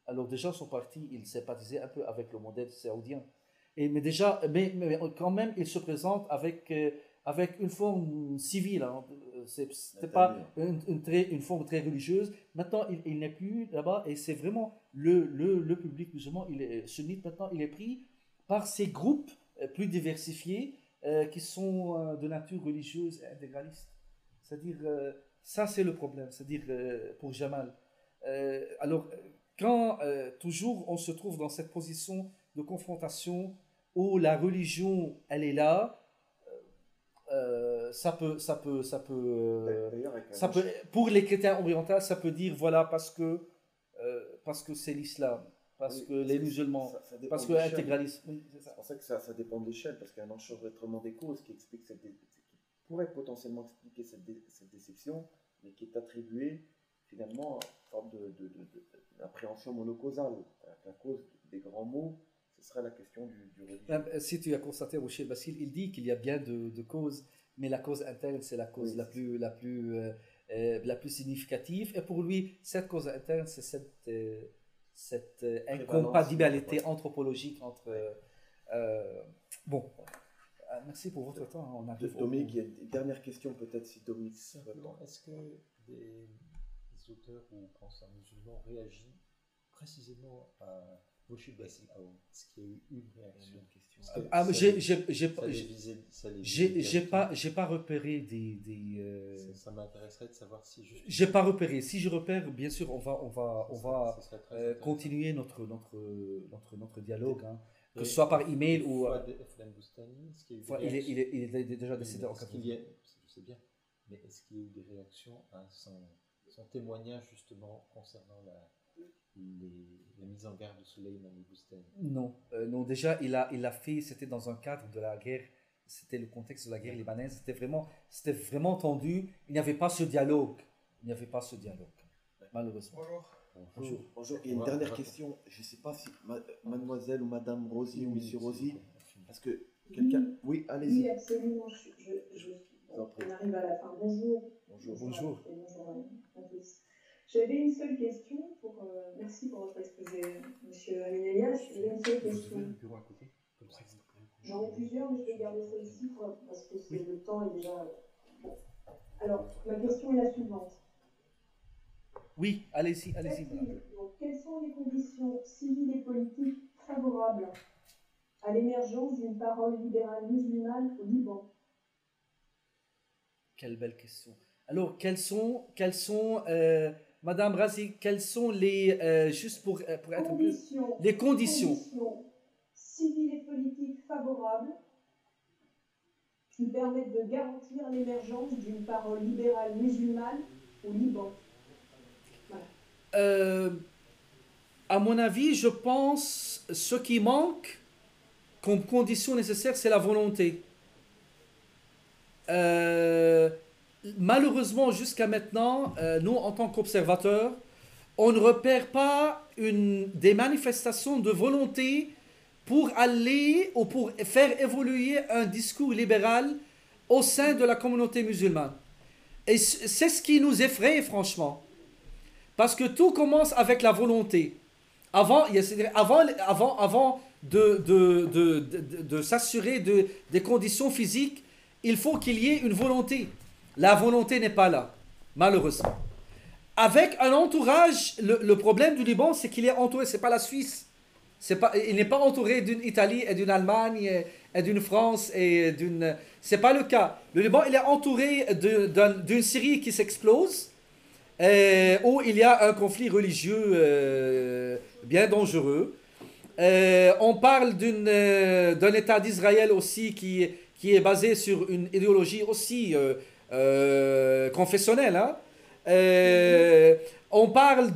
Alors déjà, son parti, il sympathisait un peu avec le modèle saoudien. Et, mais déjà, mais, mais quand même, il se présente avec, euh, avec une forme civile. Hein. C'était pas une, une, très, une, forme très religieuse. Maintenant, il, il n'est plus là-bas et c'est vraiment le, le, le, public musulman, il est sunnite maintenant, il est pris par ces groupes euh, plus diversifiés euh, qui sont euh, de nature religieuse et intégraliste. C'est-à-dire, euh, ça c'est le problème, c'est-à-dire pour Jamal. alors, quand toujours on se trouve dans cette position de confrontation où la religion, elle est là, ça peut, ça peut, ça peut, ça peut, pour les chrétiens orientaux, ça peut dire voilà parce que, parce que c'est l'islam parce que les musulmans, parce que l'intégralisme. c'est pour ça que ça, ça dépend de l'échelle, parce qu'il y a un enchevêtrement des causes qui, explique cette qui pourrait potentiellement expliquer cette, cette, déception, mais qui est attribuée finalement à une forme d'appréhension monocausale. La cause des grands mots, ce serait la question du, du religieux. Si tu as constaté, Rocher Basile, il dit qu'il y a bien de, causes, mais la cause interne, c'est la cause la, plus, la, plus, euh, euh, la plus significative. Et pour lui, cette cause interne, c'est cette. Euh, cette euh, incompatibilité anthropologique entre. Euh, bon, euh, merci pour votre temps. Hein, on a Dominique, il y a une dernière question peut-être si Dominique. Est-ce que des, auteurs ou penseurs musulmans réagissent précisément à Bassi Est-ce qu'il y a eu une réaction ah, j'ai j'ai pas j'ai pas repéré des, des euh, ça, m'intéresserait de savoir si j'ai pas repéré. Si je repère bien sûr on va on va on va euh, continuer notre notre notre notre dialogue hein. que ce soit par email ou il, est, il, est, il, est, déjà décédé en 80 je sais bien mais est-ce qu'il y a eu des réactions à son, son témoignage justement concernant la la mise en garde de Souleyman Boustani Non, euh, non, déjà, il a, il a fait, c'était dans un cadre de la guerre, c'était le contexte de la guerre libanaise, c'était vraiment, c'était vraiment tendu, il n'y avait pas ce dialogue, il n'y avait pas ce dialogue, malheureusement. Bonjour. Bonjour. Il y a une dernière question, je ne sais pas si mademoiselle ou madame Rosy ou monsieur Rosy, parce que quelqu'un... Oui, allez-y. Oui, absolument, je, je, on arrive à la fin. Bonjour. Bonjour. Bonjour. bonjour à tous. J'avais une seule question. Pour, euh, merci pour votre exposé, Monsieur Aminelia. J'avais une seule question. J'en ai plusieurs, mais je vais garder celle-ci parce que le temps est déjà. Alors, ma question est la suivante. Oui, allez-y, allez-y. Quelles sont les conditions civiles et politiques favorables à l'émergence d'une parole libérale musulmane au Liban? Quelle belle question. Alors, quelles sont, quelles sont euh, Madame Razi, quelles sont les, euh, juste pour, euh, pour être conditions, les conditions, civiles et politiques favorables qui permettent de garantir l'émergence d'une parole libérale musulmane au Liban. Euh, À mon avis, je pense ce qui manque comme condition nécessaire, c'est la volonté. Euh, malheureusement, jusqu'à maintenant, euh, nous, en tant qu'observateurs, on ne repère pas une, des manifestations de volonté pour aller ou pour faire évoluer un discours libéral au sein de la communauté musulmane. Et c'est ce qui nous effraie, franchement. Parce que tout commence avec la volonté. Avant, avant, avant, avant de, de, de, de, de s'assurer de, des conditions physiques, il faut qu'il y ait une volonté. La volonté n'est pas là, malheureusement. Avec un entourage, le, problème du Liban, c'est qu'il est entouré, c'est pas la Suisse. Pas, il n'est pas entouré d'une Italie et d'une Allemagne et, d'une France et d'une. Pas le cas. Le Liban, il est entouré d'une Syrie qui s'explose, où il y a un conflit religieux euh, bien dangereux. on parle d'un État d'Israël aussi qui, qui est basé sur une idéologie aussi confessionnelle. Hein. on parle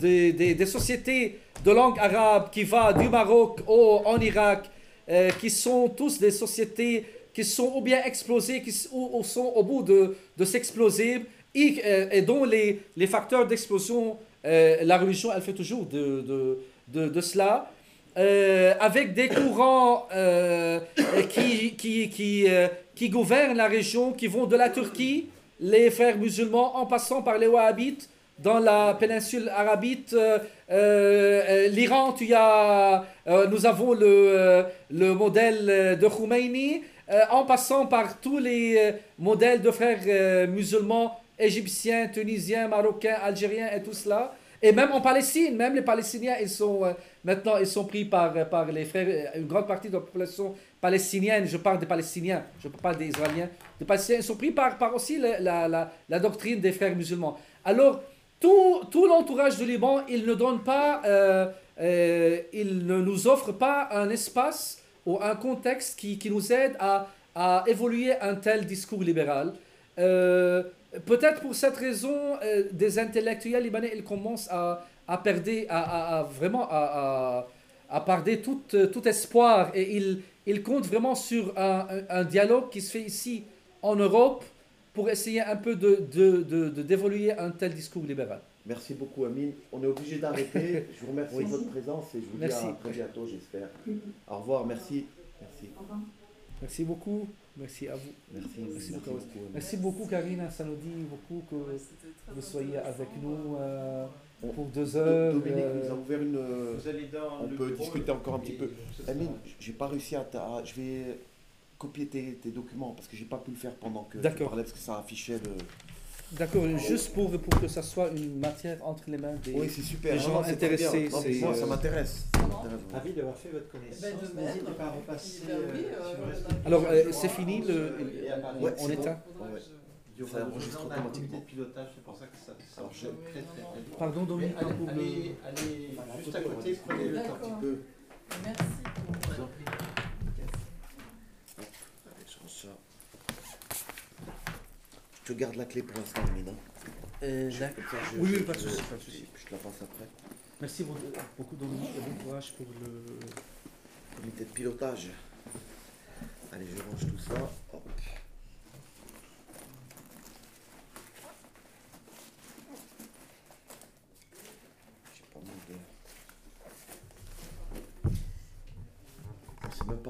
des sociétés de langue arabe qui va du Maroc au, en Irak, qui sont tous des sociétés qui sont ou bien explosées, qui ou, sont au bout de, de s'exploser, et, et, dont les, les facteurs d'explosion, euh, la religion, elle fait toujours de, de, de, de cela. Euh, avec des courants euh, qui, qui, qui, gouvernent la région, qui vont de la Turquie, les frères musulmans, en passant par les wahhabites, dans la péninsule arabite, l'Iran, tu as, nous avons le, le modèle de Khomeini, en passant par tous les modèles de frères musulmans égyptiens, tunisiens, marocains, algériens et tout cela. Et même en Palestine, même les Palestiniens, ils sont, euh, maintenant, ils sont pris par, par les frères, une grande partie de la population palestinienne, je parle des Palestiniens, je parle des Israéliens, les Palestiniens, sont pris par, par aussi la, la, la, doctrine des frères musulmans. Alors, tout, tout l'entourage du Liban, il ne donne pas, euh, euh, il ne nous offre pas un espace ou un contexte qui, qui nous aide à, à évoluer un tel discours libéral. Peut-être pour cette raison, euh, des intellectuels libanais, ils commencent à, à perdre, à, à, vraiment à, à, perdre tout, tout espoir et ils, ils comptent vraiment sur un, un, dialogue qui se fait ici en Europe pour essayer un peu de, de, de, d'évoluer un tel discours libéral. Merci beaucoup, Amine. On est obligé d'arrêter. Je vous remercie de votre présence et je vous dis à très bientôt, j'espère. Au revoir, merci. Merci. Merci beaucoup. Merci à vous. Merci, merci, beaucoup. Merci beaucoup, Karina. Ça nous dit beaucoup que vous soyez avec nous euh, pour deux heures. Dominique euh, nous a ouvert une. on peut discuter encore un petit peu. Amine, j'ai pas réussi à. Je vais copier tes, tes documents parce que j'ai pas pu le faire pendant que tu parlais parce que ça affichait le. D'accord, juste pour, pour que ça soit une matière entre les mains des, oui, super. gens intéressés. moi, ça m'intéresse. Ravi d'avoir fait votre connaissance. Ben N'hésitez pas à repasser. Ben oui, euh, Alors, euh, c'est fini, le, ouais, on éteint il y aura un automatiquement. de pilotage, c'est pour ça que ça, ça Alors, je... très très très. Pardon Dominique, allez, allez, allez, allez juste à côté, prenez le temps un petit peu. Merci pour Je te garde la clé pour l'instant, Mina. Euh, je, oui, oui, pas de souci, pas de souci. Je te la passe après. Merci beaucoup, Dominique, et bon courage pour le comité de pilotage. Allez, je range tout ça. Hop. J'ai pas mal de. C'est même